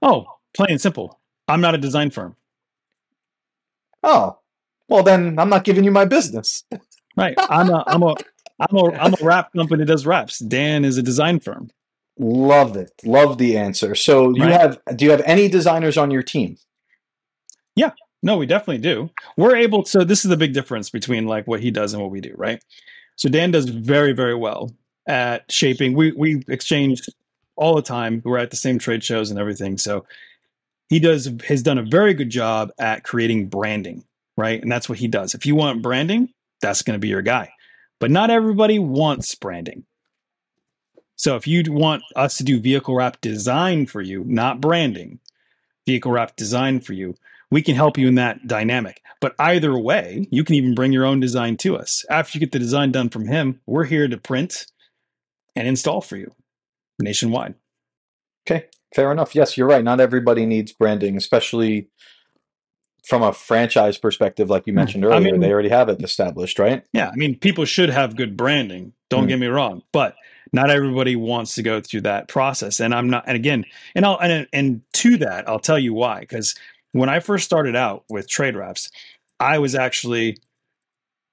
Oh, plain and simple. I'm not a design firm. Oh, well then I'm not giving you my business. Right. I'm a I'm a I'm a I'm a wrap company that does wraps. Dan is a design firm. Love it. Love the answer. So you Right. have do you have any designers on your team? Yeah. No, we definitely do. We're able so this is the big difference between like what he does and what we do, right? So Dan does very, very well at shaping. We we exchange all the time. We're at the same trade shows and everything. So he does has done a very good job at creating branding, right? And that's what he does. If you want branding, that's going to be your guy. But not everybody wants branding. So if you want us to do vehicle wrap design for you, not branding, vehicle wrap design for you, we can help you in that dynamic. But either way, you can even bring your own design to us. After you get the design done from him, we're here to print and install for you nationwide. Okay, fair enough. Yes, you're right. Not everybody needs branding, especially from a franchise perspective, like you mentioned Hmm. I earlier. mean- they already have it established, right? Yeah, I mean, people should have good branding. Don't Hmm. get me wrong, but not everybody wants to go through that process. And I'm not. And again, and I'll and and to that, I'll tell you why. Because when I first started out with trade wraps, I was actually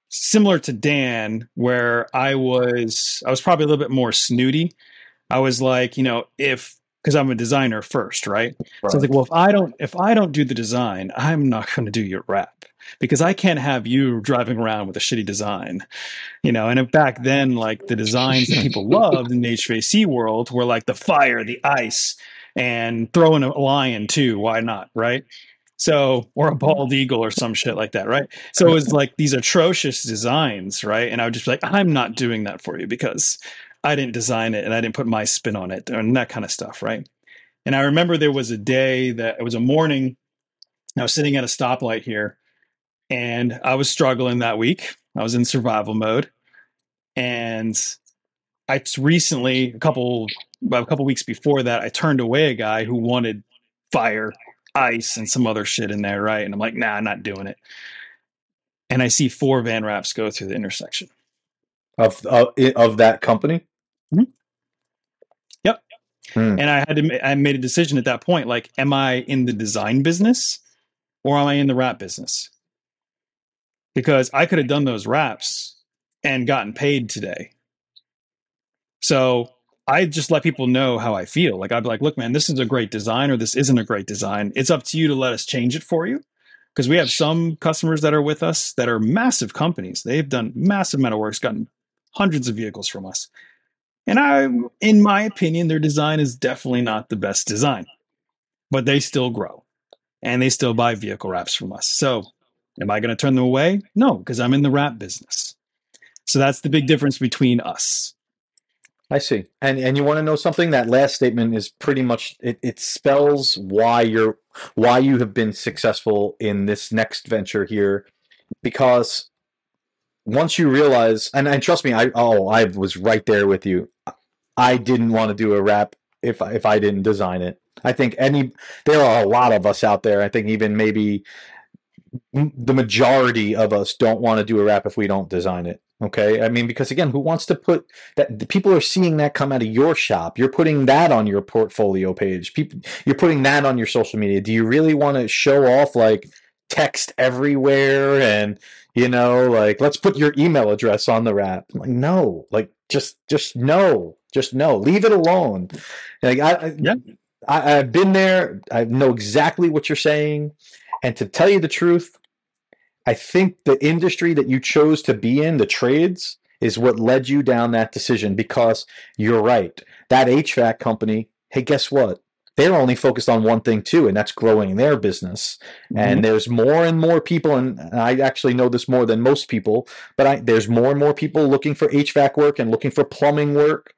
similar to Dan, where I was I was probably a little bit more snooty. I was like, you know, if because I'm a designer first, right? So I was like, well, if I don't if I don't do the design, I'm not going to do your wrap because I can't have you driving around with a shitty design, you know. And back then, like the designs that people loved in the HVAC world were like the fire, the ice, and throwing a lion too. Why not, right? So, or a mm-hmm. bald eagle or some shit like that, right? So it was like these atrocious designs, right? And I would just be like, I'm not doing that for you because I didn't design it and I didn't put my spin on it and that kind of stuff, right? And I remember there was a day that it was a morning. I was sitting at a stoplight here and I was struggling that week. I was in survival mode. And I recently, a couple a couple weeks before that, I turned away a guy who wanted fire ice and some other shit in there, right? And I'm like, nah, I'm not doing it. And I see four van wraps go through the intersection of of, of that company. Mm-hmm. Yep. Hmm. And I had to, I made a decision at that point, like, am I in the design business or am I in the wrap business? Because I could have done those wraps and gotten paid today. So I just let people know how I feel. Like I'd be like, look, man, this is a great design or this isn't a great design. It's up to you to let us change it for you. Because we have some customers that are with us that are massive companies. They've done massive amount of work, gotten hundreds of vehicles from us. And I, in my opinion, their design is definitely not the best design, but they still grow and they still buy vehicle wraps from us. So am I going to turn them away? No, because I'm in the wrap business. So that's the big difference between us. I see. And and you want to know something? That last statement is pretty much it, it spells why you're why you have been successful in this next venture here. Because once you realize and, and trust me, I oh I was right there with you. I didn't want to do a wrap if if I didn't design it. I think any there are a lot of us out there. I think even maybe the majority of us don't want to do a wrap if we don't design it. Okay. I mean, because again, who wants to put that? The people are seeing that come out of your shop. You're putting that on your portfolio page. People, you're putting that on your social media. Do you really want to show off like text everywhere and, you know, like, let's put your email address on the wrap? Like, no, like, just, just no, just no, leave it alone. Like, I, Yeah. I, I've been there. I know exactly what you're saying. And to tell you the truth, I think the industry that you chose to be in, the trades, is what led you down that decision because you're right. That HVAC company, hey, guess what? They're only focused on one thing too, and that's growing their business. And mm-hmm. there's more and more people, and I actually know this more than most people, but I, there's more and more people looking for HVAC work and looking for plumbing work.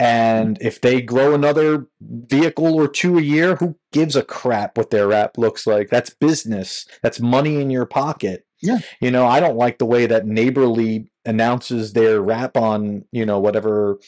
And if they grow another vehicle or two a year, who gives a crap what their wrap looks like? That's business. That's money in your pocket. Yeah. You know, I don't like the way that Neighborly announces their wrap on, you know, whatever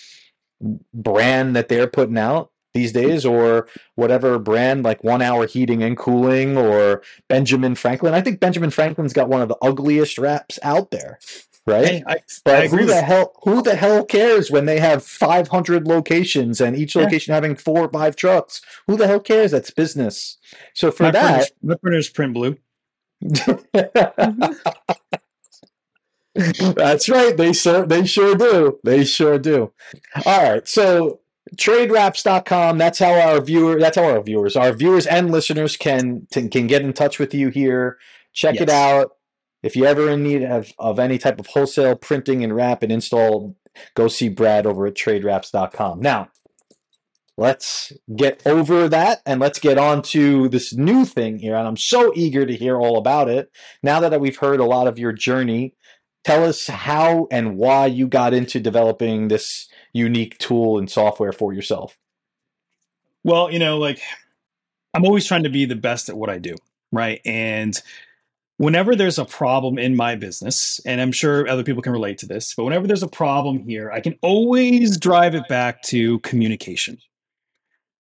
brand that they're putting out these days or whatever brand like one hour heating and cooling or Benjamin Franklin. I think Benjamin Franklin's got one of the ugliest wraps out there. Right? I, I But agree who the hell who the hell cares when they have 500 locations and each Yeah. location having four or five trucks? Who the hell cares? That's business. So for my that, printers, my printers print blue. That's right. They sure they sure do. They sure do. All right. So tradewraps.com that's how our viewer that's how our viewers our viewers and listeners can can, get in touch with you here. Check it out. If you ever in need of, of any type of wholesale printing and wrap and install go see brad over at tradewraps.com now let's get over that and let's get on to this new thing here and i'm so eager to hear all about it. Now that we've heard a lot of your journey tell us how and why you got into developing this unique tool and software for yourself Well, you know, like I'm always trying to be the best at what I do, right? And whenever there's a problem in my business, and I'm sure other people can relate to this, but whenever there's a problem here, I can always drive it back to communication.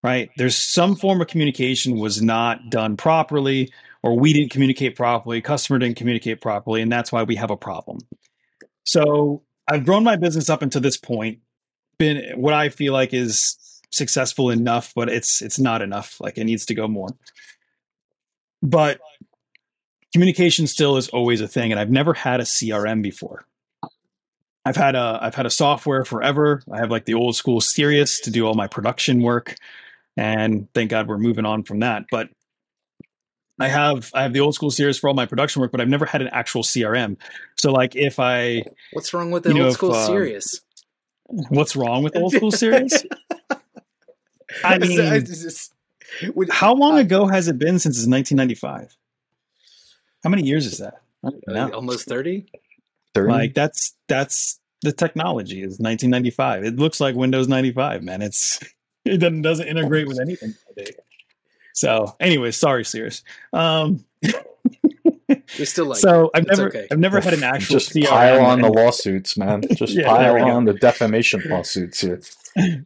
Right? There's some form of communication was not done properly or we didn't communicate properly, customer didn't communicate properly, and that's why we have a problem. So, I've grown my business up until this point, been what I feel like is successful enough, but it's it's not enough. Like it needs to go more. But communication still is always a thing, and I've never had a CRM before. I've had a I've had a software forever. I have like the old school Cyrious to do all my production work. and thank God we're moving on from that. But I have I have the old school Cyrious for all my production work, but I've never had an actual CRM. So like if I What's wrong with the You know, old if, school um, Cyrious? what's wrong with the old school Cyrious? I mean, it's just- would- how long I- ago has it been since it's 1995? How many years is that? I don't uh, know. almost 30? Like that's that's the technology is 1995. It looks like Windows 95, man. It's it doesn't doesn't integrate with anything today. So, anyway, sorry, Sears. Um, We still like so it. I've It's never okay. I've never had an actual just CRM. pile on the lawsuits, man. Just Yeah, pile on the defamation lawsuits here.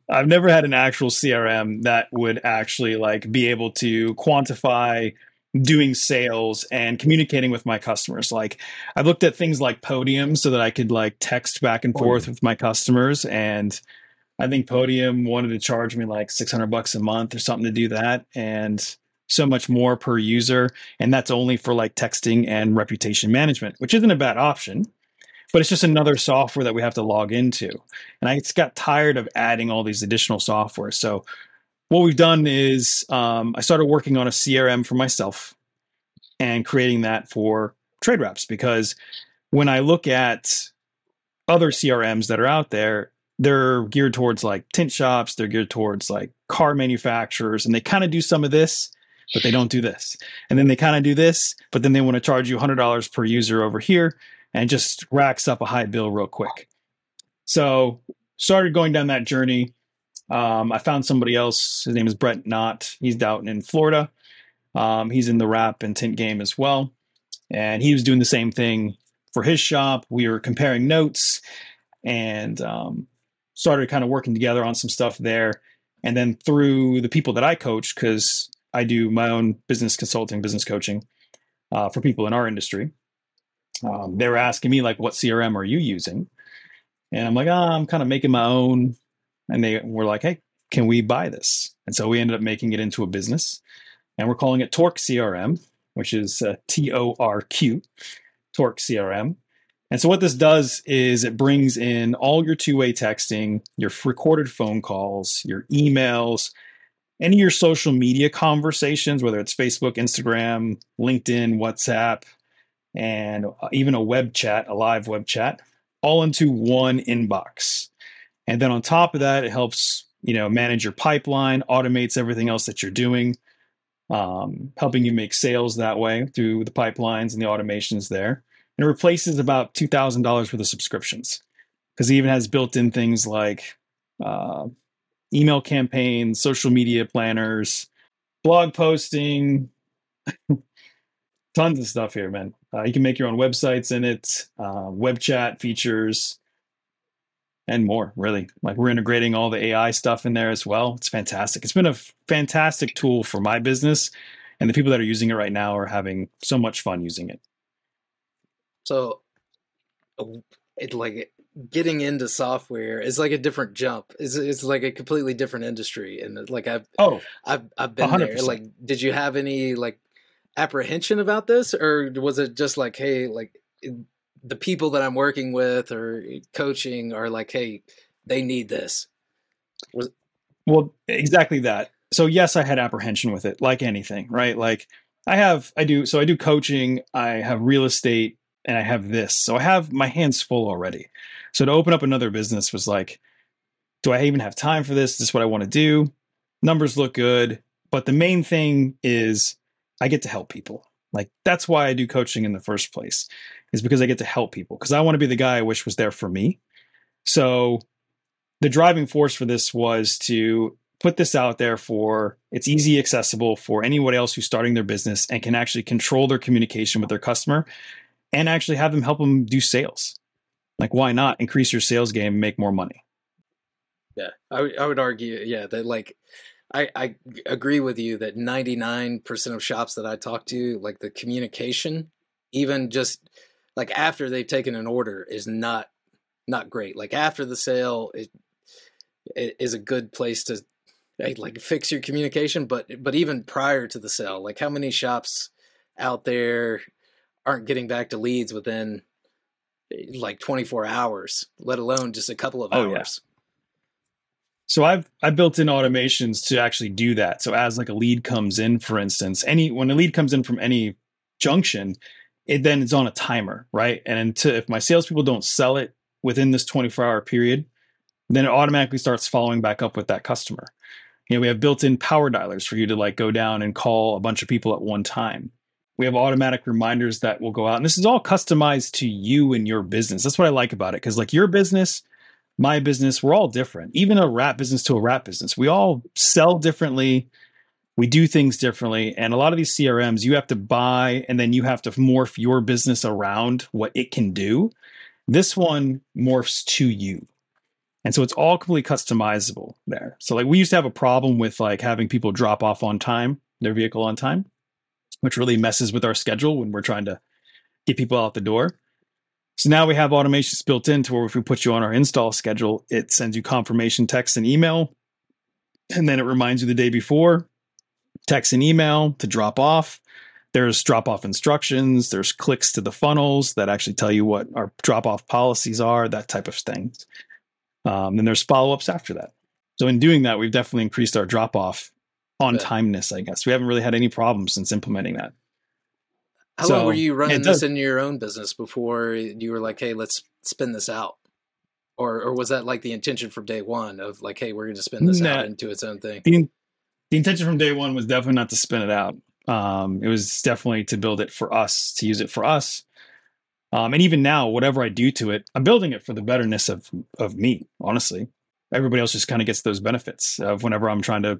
I've never had an actual CRM that would actually like be able to quantify doing sales and communicating with my customers. Like I've looked at things like Podium so that I could like text back and forth with my customers and I think Podium wanted to charge me like 600 bucks a month or something to do that and so much more per user and that's only for like texting and reputation management, which isn't a bad option. But it's just another software that we have to log into. And I just got tired of adding all these additional software. So what we've done is um, I started working on a CRM for myself and creating that for trade wraps because when I look at other CRMs that are out there, they're geared towards like tint shops, they're geared towards like car manufacturers, and they kind of do some of this, but they don't do this. And then they kind of do this, but then they want to charge you $100 per user over here and just racks up a high bill real quick. So started going down that journey. Um, I found somebody else. His name is Brett Knott. He's out in Florida. Um, he's in the wrap and tint game as well. And he was doing the same thing for his shop. We were comparing notes and um, started kind of working together on some stuff there. And then through the people that I coach, because I do my own business consulting, business coaching uh, for people in our industry, um, they were asking me like, "What CRM are you using?" And I'm like, "Ah, I'm kind of making my own." And they were like, "Hey, can we buy this?" And so we ended up making it into a business, and we're calling it TORQ CRM, which is uh, T O R Q, TORQ CRM. And so what this does is it brings in all your two-way texting, your recorded phone calls, your emails, any of your social media conversations, whether it's Facebook, Instagram, LinkedIn, WhatsApp, and uh, even a web chat, a live web chat, all into one inbox. And then on top of that, it helps you know manage your pipeline, automates everything else that you're doing, um, helping you make sales that way through the pipelines and the automations there. And it replaces about two thousand dollars worth of subscriptions because it even has built-in things like uh, email campaigns, social media planners, blog posting, tons of stuff here, man. Uh, you can make your own websites in it, uh, web chat features, and more. Really, like we're integrating all the AI stuff in there as well. It's fantastic. It's been a f- fantastic tool for my business, and the people that are using it right now are having so much fun using it. So, uh, it like getting into software is like a different jump. It's it's like a completely different industry, and like I've Oh, I've I've been there. 100%. Like, did you have any like apprehension about this, or was it just like, hey, like the people that I'm working with or coaching are like, hey, they need this. Well, exactly that. So yes, I had apprehension with it, like anything, right? Like I have, I do. So I do coaching. I have real estate, and I have this. So I have my hands full already. So to open up another business was like, do I even have time for this? This Is what I want to do? Numbers look good, but the main thing is I get to help people. Like that's why I do coaching in the first place, is because I get to help people. Because I want to be the guy I wish was there for me. So the driving force for this was to put this out there for it's easy accessible for anyone else who's starting their business and can actually control their communication with their customer and actually have them help them do sales like why not increase your sales game and make more money Yeah, I would argue, yeah, that like I I agree with you that 99% of shops that I talk to, like the communication, even just like after they've taken an order, is not not great. Like after the sale, it, it is a good place to like fix your communication, but but even prior to the sale, like how many shops out there aren't getting back to leads within like 24 hours, let alone just a couple of Oh, yeah. hours. So I've I built in automations to actually do that. So as like a lead comes in, for instance, any when a lead comes in from any junction, it then it's on a timer, right? And until, if my salespeople don't sell it within this 24 hour period, then it automatically starts following back up with that customer. You know, we have built-in power dialers for you to like go down and call a bunch of people at one time. We have automatic reminders that will go out. And this is all customized to you and your business. That's what I like about it. Cause like your business, my business, we're all different. Even a wrap business to a wrap business. We all sell differently. We do things differently. And a lot of these CRMs, you have to buy and then you have to morph your business around what it can do. This one morphs to you. And so it's all completely customizable there. So like we used to have a problem with like having people drop off on time, their vehicle on time, which really messes with our schedule when we're trying to get people out the door. So now we have automations built into where if we put you on our install schedule, it sends you confirmation text and email. And then it reminds you the day before, text and email to drop off. There's drop off instructions, there's clicks to the funnels that actually tell you what our drop off policies are, that type of thing. Um, and there's follow ups after that. So in doing that, we've definitely increased our drop off on timeness, I guess. We haven't really had any problems since implementing that. How So, long were you running this in your own business before you were like, hey, let's spin this out? Or, or was that like the intention from day one of like, hey, we're going to spin this Nah. out into its own thing? the, the intention from day one was definitely not to spin it out. Um, it was definitely to build it for us, to use it for us. Um, and even now, whatever I do to it, I'm building it for the betterness of of me. Honestly, everybody else just kind of gets those benefits of whenever I'm trying to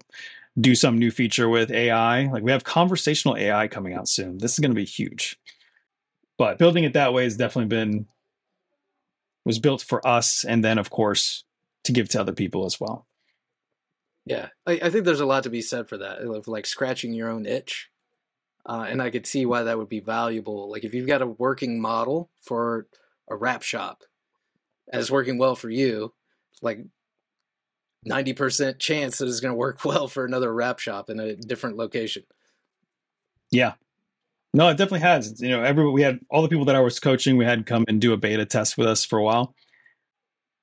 do some new feature with AI. Like we have conversational AI coming out soon. This is going to be huge. But building it that way has definitely been was built for us, and then of course to give to other people as well. Yeah, I, I think there's a lot to be said for that, of like scratching your own itch. Uh, and I could see why that would be valuable. Like if you've got a working model for a wrap shop and it's working well for you, like 90% chance that it's going to work well for another wrap shop in a different location. Yeah. No, it definitely has. You know, we had all the people that I was coaching, we had come and do a beta test with us for a while.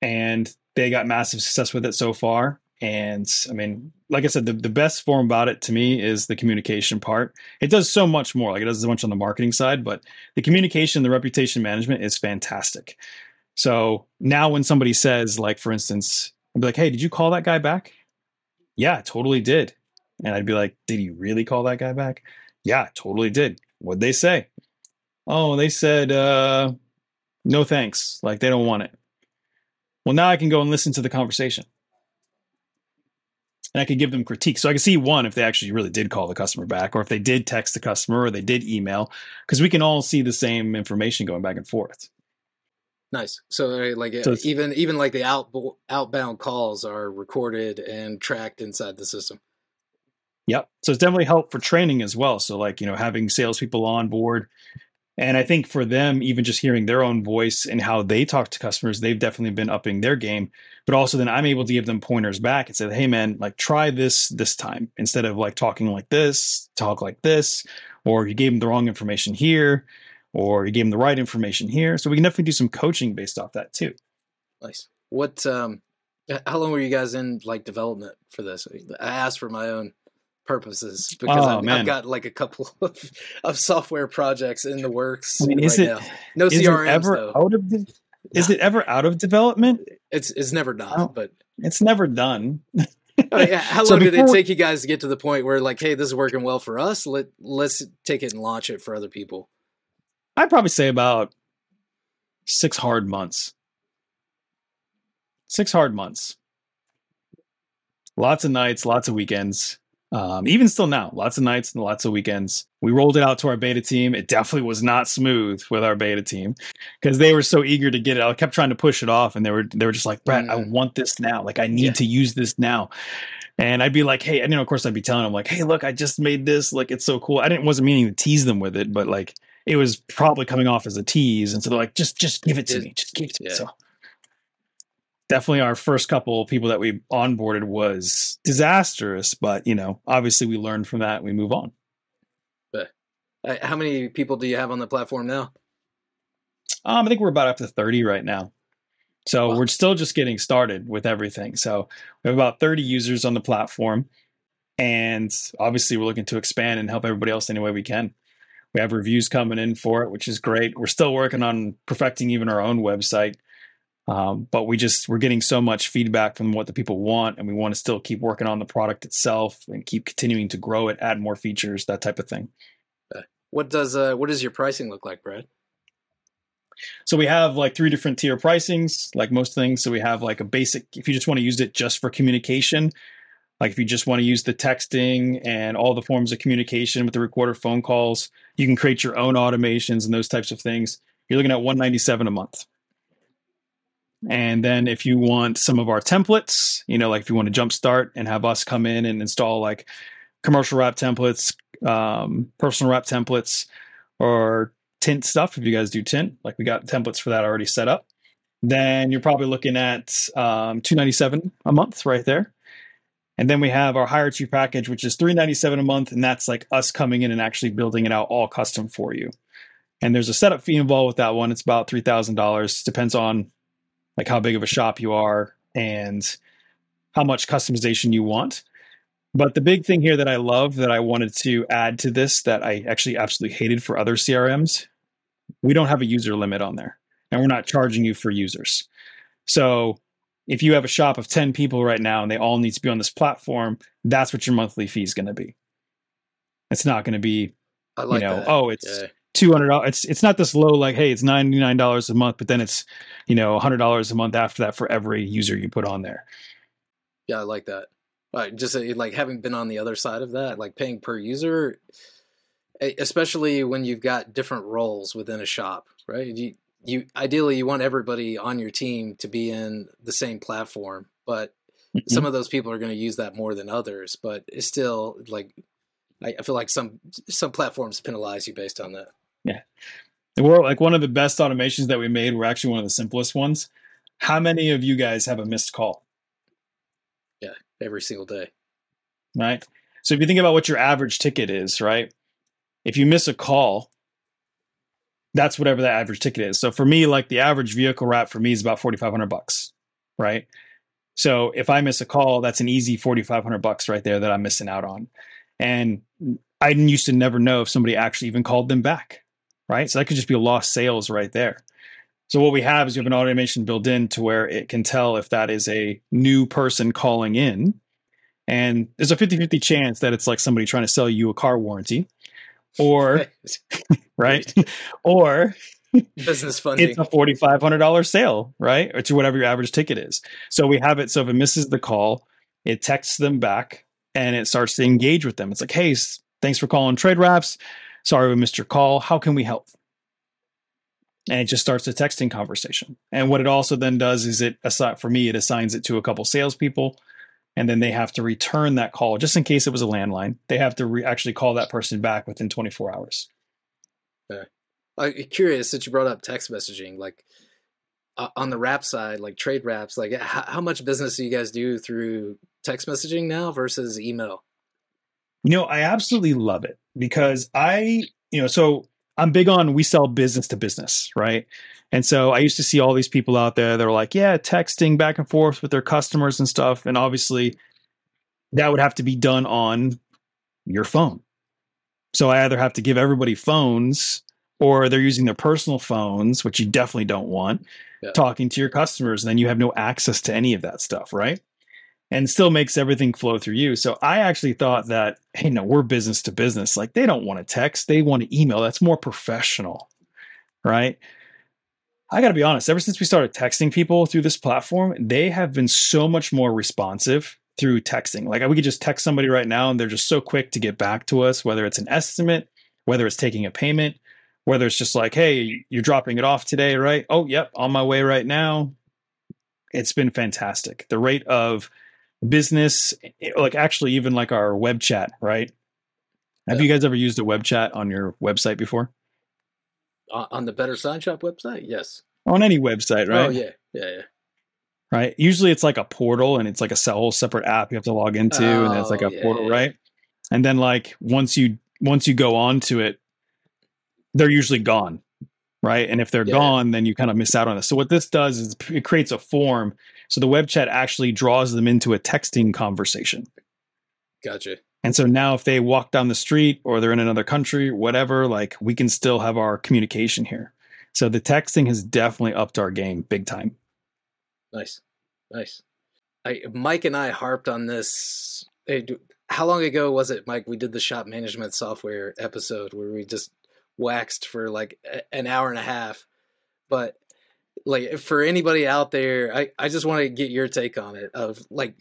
And they got massive success with it so far. And I mean, like I said, the, the best form about it to me is the communication part. It does so much more. Like it does so much on the marketing side, but the communication, the reputation management is fantastic. So now when somebody says, like, for instance, I'd be like, hey, did you call that guy back? Yeah, totally did. And I'd be like, did he really call that guy back? Yeah, totally did. What'd they say? Oh, they said, uh, no thanks. Like they don't want it. Well, now I can go and listen to the conversation. And I could give them critique. So I can see one if they actually really did call the customer back, or if they did text the customer, or they did email, because we can all see the same information going back and forth. Nice. So uh, like uh, So even even like the out outbound calls are recorded and tracked inside the system. Yep. So it's definitely helped for training as well. So like, you know, having salespeople on board. And I think for them, even just hearing their own voice and how they talk to customers, they've definitely been upping their game. But also then I'm able to give them pointers back and say, hey man, like try this this time. Instead of like talking like this, talk like this, or you gave them the wrong information here, or you gave them the right information here. So we can definitely do some coaching based off that too. Nice. What um how long were you guys in like development for this? I asked for my own purposes because Oh, I've, I've got like a couple of, of software projects in the works I mean, right is it now. No is it ever though. out of de- is it ever out of development? It's it's never done, Oh. But It's never done. Oh, how So long did it take you guys to get to the point where like, hey, this is working well for us? Let let's take it and launch it for other people. I'd probably say about six hard months. Six hard months. Lots of nights, lots of weekends. Um, even still now, lots of nights and lots of weekends. We rolled it out to our beta team. It definitely was not smooth with our beta team because they were so eager to get it. I kept trying to push it off, and they were they were just like, "Brett, I Mm. want this now. Like, I need Yeah. to use this now." And I'd be like, "Hey," and you know, of course, I'd be telling them like, "Hey, look, I just made this. Like, it's so cool." I didn't wasn't meaning to tease them with it, but like, it was probably coming off as a tease, and so they're like, "Just, just give it to me. Just give it to me." So definitely, our first couple people that we onboarded was disastrous, but you know, obviously, we learned from that. and We move on. Uh, how many people do you have on the platform now? Um, I think we're about up to thirty right now. So Wow. we're still just getting started with everything. So we have about 30 users on the platform. And obviously, we're looking to expand and help everybody else any way we can. We have reviews coming in for it, which is great. We're still working on perfecting even our own website. Um, but we just we're getting so much feedback from what the people want, and we want to still keep working on the product itself and keep continuing to grow it, add more features, that type of thing. What does uh what does your pricing look like, Brad? So we have like three different tier pricings, like most things. So we have like a basic, if you just want to use it just for communication, like if you just want to use the texting and all the forms of communication with the recorder phone calls, you can create your own automations and those types of things. You're looking at 197 a month. And then if you want some of our templates, you know, like if you want to jumpstart and have us come in and install like commercial wrap templates, um, personal wrap templates, or tint stuff, if you guys do tint, like we got templates for that already set up, then you're probably looking at um, 297 a month right there. And then we have our higher tier package, which is 397 a month, and that's like us coming in and actually building it out all custom for you. And there's a setup fee involved with that one. It's about three thousand dollars. Depends on like how big of a shop you are and how much customization you want. But the big thing here that I love that I wanted to add to this that I actually absolutely hated for other CRMs, we don't have a user limit on there, and we're not charging you for users. So if you have a shop of 10 people right now and they all need to be on this platform, that's what your monthly fee is going to be. It's not going to be, I like you know, that. oh, it's yeah. two hundred dollars. It's it's not this low like, hey, it's ninety nine dollars a month, but then it's you know hundred dollars a month after that for every user you put on there. Yeah, I like that. Right, just uh, like having been on the other side of that, like paying per user, e- especially when you've got different roles within a shop, right? You you ideally you want everybody on your team to be in the same platform, but mm-hmm. some of those people are going to use that more than others. But it's still like I, I feel like some some platforms penalize you based on that. Yeah, we're like one of the best automations that we made. We're actually one of the simplest ones. How many of you guys have a missed call? Yeah, every single day. Right. So if you think about what your average ticket is, right? If you miss a call, that's whatever the average ticket is. So for me, like the average vehicle wrap for me is about forty five hundred bucks, right? So if I miss a call, that's an easy forty five hundred bucks right there that I'm missing out on. And I used to never know if somebody actually even called them back, right? So that could just be a lost sales right there. So what we have is we have an automation built in to where it can tell if that is a new person calling in. And there's a 50-50 chance that it's like somebody trying to sell you a car warranty or right? or business funding. it's a $4500 sale, right? Or to whatever your average ticket is. So we have it so if it misses the call, it texts them back and it starts to engage with them. It's like, "Hey, thanks for calling Trade Wraps. Sorry we missed your call. How can we help?" and it just starts a texting conversation. And what it also then does is it assign for me, it assigns it to a couple salespeople, and then they have to return that call just in case it was a landline. They have to re- actually call that person back within 24 hours. I'm curious since you brought up text messaging, like uh, on the wrap side, like trade wraps, like how, how much business do you guys do through text messaging now versus email? You know, I absolutely love it because I, you know, so I'm big on we sell business to business, right? And so I used to see all these people out there that were like, yeah, texting back and forth with their customers and stuff. And obviously that would have to be done on your phone. So I either have to give everybody phones or they're using their personal phones, which you definitely don't want, Yeah. talking to your customers. And then you have no access to any of that stuff, right? And still makes everything flow through you. So I actually thought that, hey, no, we're business to business. Like they don't want to text, they want to email. That's more professional, right? I got to be honest, ever since we started texting people through this platform, they have been so much more responsive through texting. Like we could just text somebody right now and they're just so quick to get back to us, whether it's an estimate, whether it's taking a payment, whether it's just like, hey, you're dropping it off today, right? Oh, yep, on my way right now. It's been fantastic. The rate of business like actually even like our web chat right have Yeah. you guys ever used a web chat on your website before On the Better Sign Shop website? Yes. on any website right Oh yeah, yeah, yeah. right usually it's like a portal and it's like a whole separate app you have to log into and then it's like Oh, a yeah, portal yeah. right and then like once you once you go on to it they're usually gone right? And if they're gone, then you kind of miss out on this. So what this does is it creates a form. So the web chat actually draws them into a texting conversation. Gotcha. And so now if they walk down the street or they're in another country, whatever, like we can still have our communication here. So the texting has definitely upped our game big time. Nice, nice. I, Mike and I harped on this. eh, How long ago was it, Mike? We did the shop management software episode where we just waxed for like an hour and a half. But like for anybody out there, I, I just want to get your take on it of like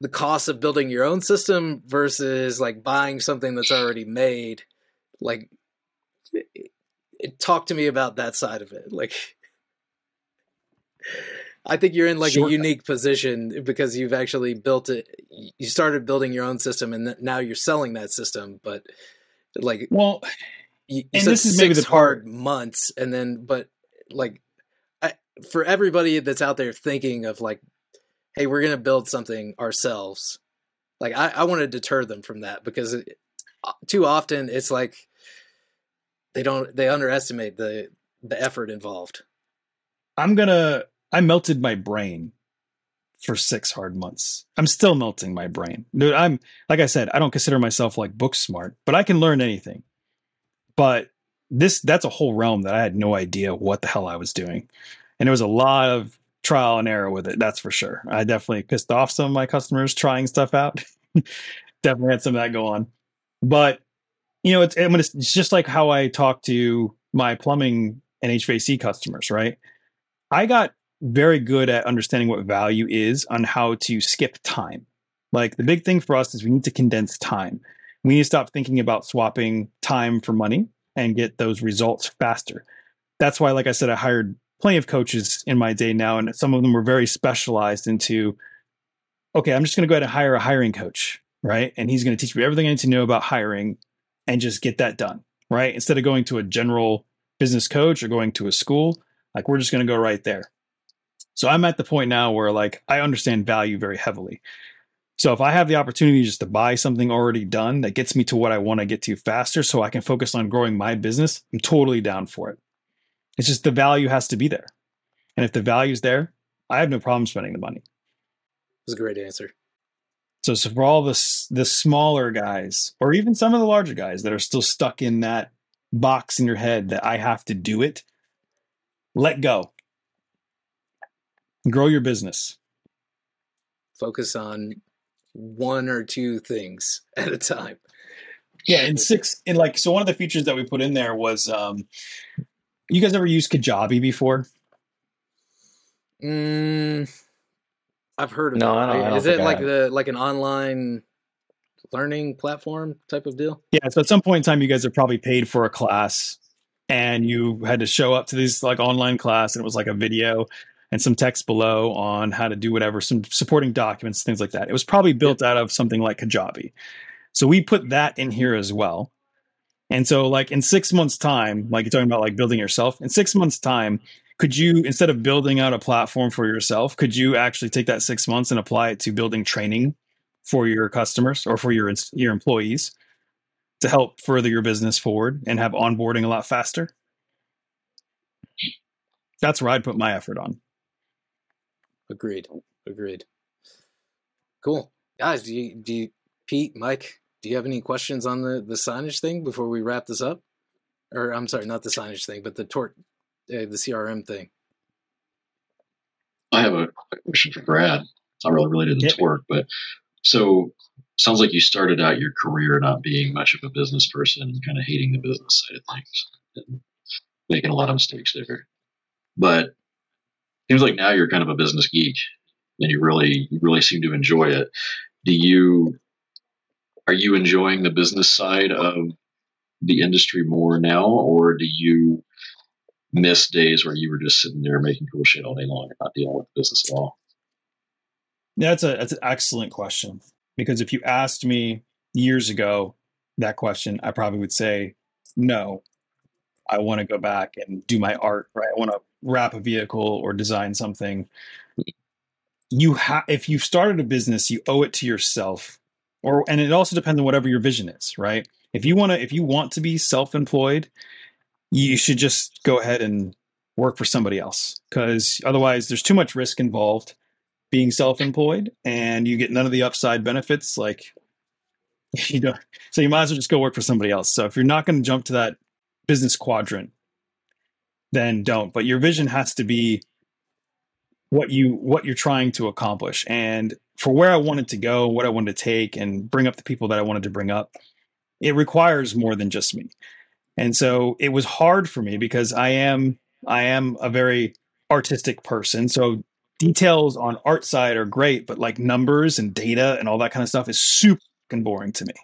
the cost of building your own system versus like buying something that's already made. Like, talk to me about that side of it. Like, I think you're in like Sure. a unique position because you've actually built it. You started building your own system, and now you're selling that system. But like, Well, you, you And this is maybe the part- hard months, and then but like, for everybody that's out there thinking of like, hey, we're gonna build something ourselves. Like, I, I want to deter them from that because it, too often it's like they don't they underestimate the the effort involved. I'm gonna. I melted my brain for six hard months. I'm still melting my brain. Dude, I'm like I said, I don't consider myself like book smart, but I can learn anything. But this that's a whole realm that I had no idea what the hell I was doing. And it was a lot of trial and error with it, that's for sure. I definitely pissed off some of my customers trying stuff out. definitely had some of that go on. But you know, it's I mean, it's just like how I talk to my plumbing and HVAC customers, right? I got very good at understanding what value is on how to skip time. Like the big thing for us is we need to condense time. We need to stop thinking about swapping time for money and get those results faster. That's why, like I said, I hired plenty of coaches in my day now, and some of them were very specialized into okay, I'm just going to go ahead and hire a hiring coach, right? And he's going to teach me everything I need to know about hiring and just get that done, right? Instead of going to a general business coach or going to a school, like we're just going to go right there. So I'm at the point now where like I understand value very heavily. So if I have the opportunity just to buy something already done that gets me to what I want to get to faster so I can focus on growing my business, I'm totally down for it. It's just the value has to be there. And if the value's there, I have no problem spending the money. was a great answer. So, so for all the the smaller guys, or even some of the larger guys that are still stuck in that box in your head that I have to do it, let go. Grow your business. Focus on one or two things at a time. Yeah, and six and like so one of the features that we put in there was um you guys ever used Kajabi before? Mm, I've heard of No, it. I don't- I don't Is it think I like the like an online learning platform type of deal? Yeah, so at some point in time you guys have probably paid for a class and you had to show up to this like online class and it was like a video and some text below on how to do whatever, some supporting documents, things like that. It was probably built out of something like Kajabi. So we put that in here as well. And so like in 6 months time, like you're talking about like building yourself, in 6 months time, could you instead of building out a platform for yourself, could you actually take that 6 months and apply it to building training for your customers or for your your employees? to help further your business forward and have onboarding a lot faster. That's where I'd put my effort on. Agreed. Agreed. Cool. Guys, do you do you Pete, Mike, do you have any questions on the the signage thing before we wrap this up? Or I'm sorry, not the signage thing, but the tort uh, the CRM thing. I have a, a question for Brad. It's not really related to Yep. TORQ, but so sounds like you started out your career not being much of a business person, and kind of hating the business side of things, and making a lot of mistakes there. But seems like now you're kind of a business geek, and you really you really seem to enjoy it. Do you are you enjoying the business side of the industry more now, or do you miss days where you were just sitting there making cool shit all day long and not dealing with the business at all? That's a that's an excellent question because if you asked me years ago that question, I probably would say no. I want to go back and do my art, right? I want to wrap a vehicle or design something. You have if you've started a business, you owe it to yourself. Or and it also depends on whatever your vision is, right? If you want to if you want to be self-employed, you should just go ahead and work for somebody else because otherwise there's too much risk involved being self-employed and you get none of the upside benefits like you know so you might as well just go work for somebody else so if you're not going to jump to that business quadrant then don't but your vision has to be what you what you're trying to accomplish. And for where i wanted to go what i wanted to take and bring up the people that i wanted to bring up it requires more than just me. And so it was hard for me because i am i am a very artistic person. So details on art side are great but like numbers and data and all that kind of stuff is super boring to me.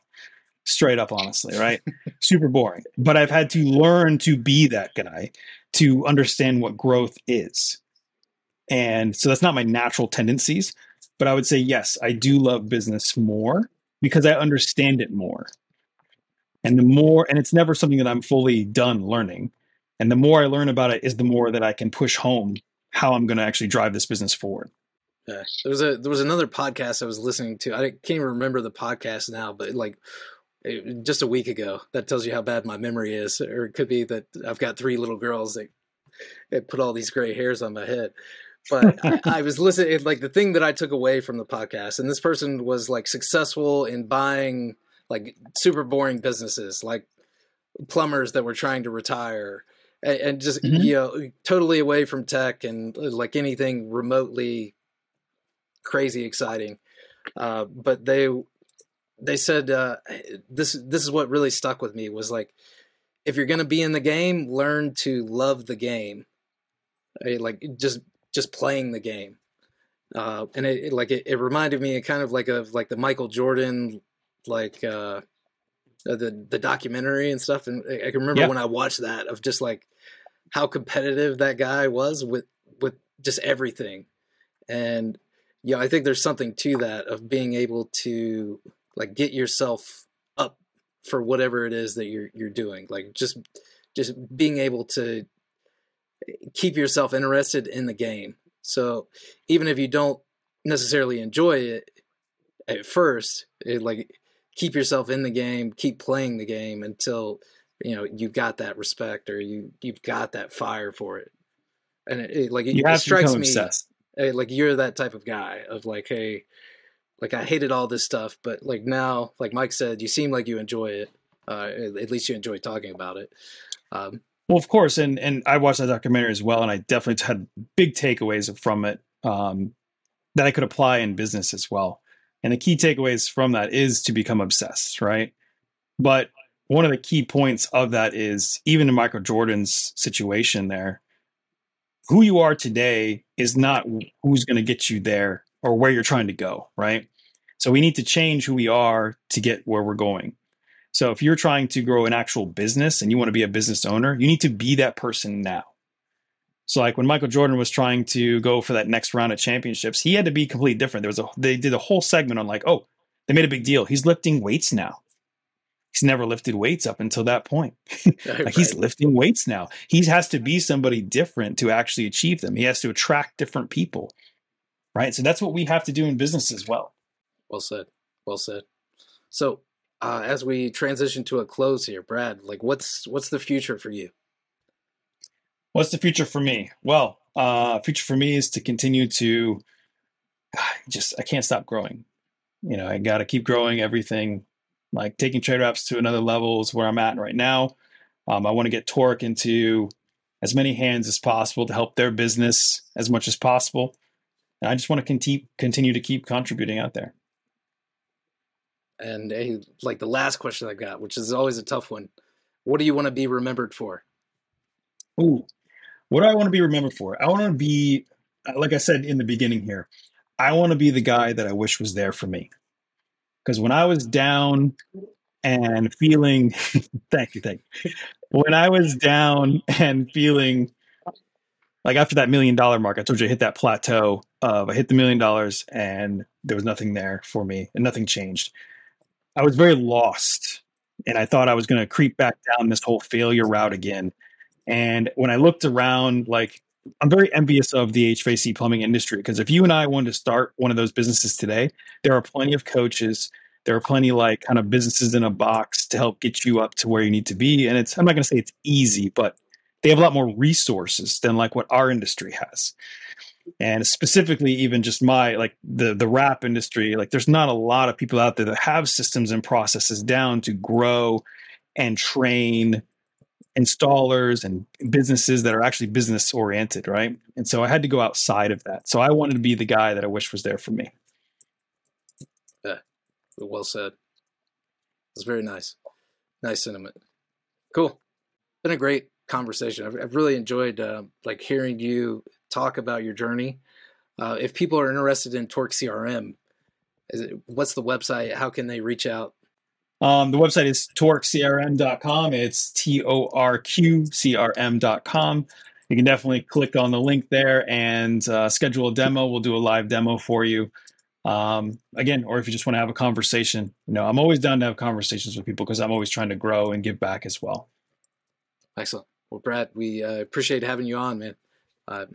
Straight up honestly right? Super boring. But i've had to learn to be that guy to understand what growth is and so that's not my natural tendencies. But I would say, yes, I do love business more because I understand it more. And the more, and it's never something that I'm fully done learning. And the more I learn about it is the more that I can push home how I'm going to actually drive this business forward. Yeah. There was a there was another podcast I was listening to. I can't even remember the podcast now, but like it, just a week ago. That tells you how bad my memory is. Or it could be that I've got three little girls that, that put all these gray hairs on my head but I, I, was listening like the thing that I took away from the podcast, and this person was like successful in buying like super boring businesses, like plumbers that were trying to retire, and, and just mm-hmm. you know totally away from tech and like anything remotely crazy exciting. Uh, but they they said uh, this this is what really stuck with me was like if you're going to be in the game, learn to love the game. Like just just playing the game. Uh, and it, it like it, it, reminded me kind of like of like the Michael Jordan like uh, the the documentary and stuff. And I can remember when I watched that of just like how competitive that guy was with with just everything. And yeah, I think there's something to that of being able to like get yourself up for whatever it is that you're you're doing. Like just just being able to keep yourself interested in the game. So even if you don't necessarily enjoy it at first, it, like keep yourself in the game, keep playing the game until you know you've got that respect or you you've got that fire for it. And it, it like it, it strikes me obsessed. like you're that type of guy of like, hey, like I hated all this stuff, but like now, like Mike said, you seem like you enjoy it. Uh, at least you enjoy talking about it. Um, well, of course, and and I watched that documentary as well, and I definitely had big takeaways from it um, that I could apply in business as well. And the key takeaways from that is to become obsessed, right? But one of the key points of that is even in Michael Jordan's situation there, who you are today is not who's going to get you there or where you're trying to go, right? So we need to change who we are to get where we're going. So if you're trying to grow an actual business and you want to be a business owner, you need to be that person now. So like when Michael Jordan was trying to go for that next round of championships, he had to be completely different. There was a they did a whole segment on like, oh, they made a big deal. He's lifting weights now. He's never lifted weights up until that point. like right. he's lifting weights now. He has to be somebody different to actually achieve them. He has to attract different people. Right? So that's what we have to do in business as well. Well said. Well said. So uh, as we transition to a close here, Brad, like what's what's the future for you? What's the future for me? Well, uh, future for me is to continue to just I can't stop growing. You know, I got to keep growing everything. Like taking TradeWraps to another level is where I'm at right now. Um, I want to get TORQ into as many hands as possible to help their business as much as possible. And I just want to continue continue to keep contributing out there. And like the last question I got, which is always a tough one. What do you want to be remembered for? Ooh, what do I want to be remembered for? I want to be, uh, like I said in the beginning here, I want to be the guy that I wish was there for me. Because when I was down and feeling, thank you, thank you. When I was down and feeling like after that million dollar mark, I told you I hit that plateau of I hit the million dollars and there was nothing there for me and nothing changed. I was very lost and I thought I was going to creep back down this whole failure route again. And when I looked around, like I'm very envious of the HVAC plumbing industry because if you and I wanted to start one of those businesses today, there are plenty of coaches There are plenty like kind of businesses in a box to help get you up to where you need to be. And it's I'm not going to say it's easy, but they have a lot more resources than like what our industry has and specifically even just my like the the wrap industry like there's not a lot of people out there that have systems and processes down to grow and train installers and businesses that are actually business oriented right? And so i had to go outside of that. So i wanted to be the guy that i wish was there for me. Yeah. Well said. It's very nice. Nice sentiment. Cool. Been a great conversation. I've, I've really enjoyed uh, like hearing you talk about your journey uh, if people are interested in TORQ CRM it, what's the website how can they reach out um, the website is torqcrm.com. It's T O R Q C R M.com. You can definitely click on the link there and uh, schedule a demo. We'll do a live demo for you. Um, again, or if you just want to have a conversation, you know, I'm always down to have conversations with people because I'm always trying to grow and give back as well. Excellent. Well, Brad, we uh, appreciate having you on, man. Uh,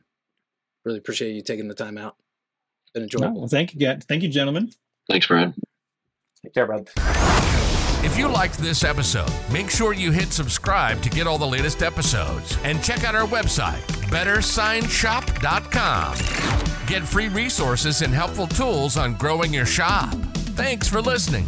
really appreciate you taking the time out. Been enjoyable. No, well, thank you, thank you, gentlemen. Thanks, Brad. Take care, Brad. If you liked this episode, make sure you hit subscribe to get all the latest episodes and check out our website, bettersignshop.com. Get free resources and helpful tools on growing your shop. Thanks for listening.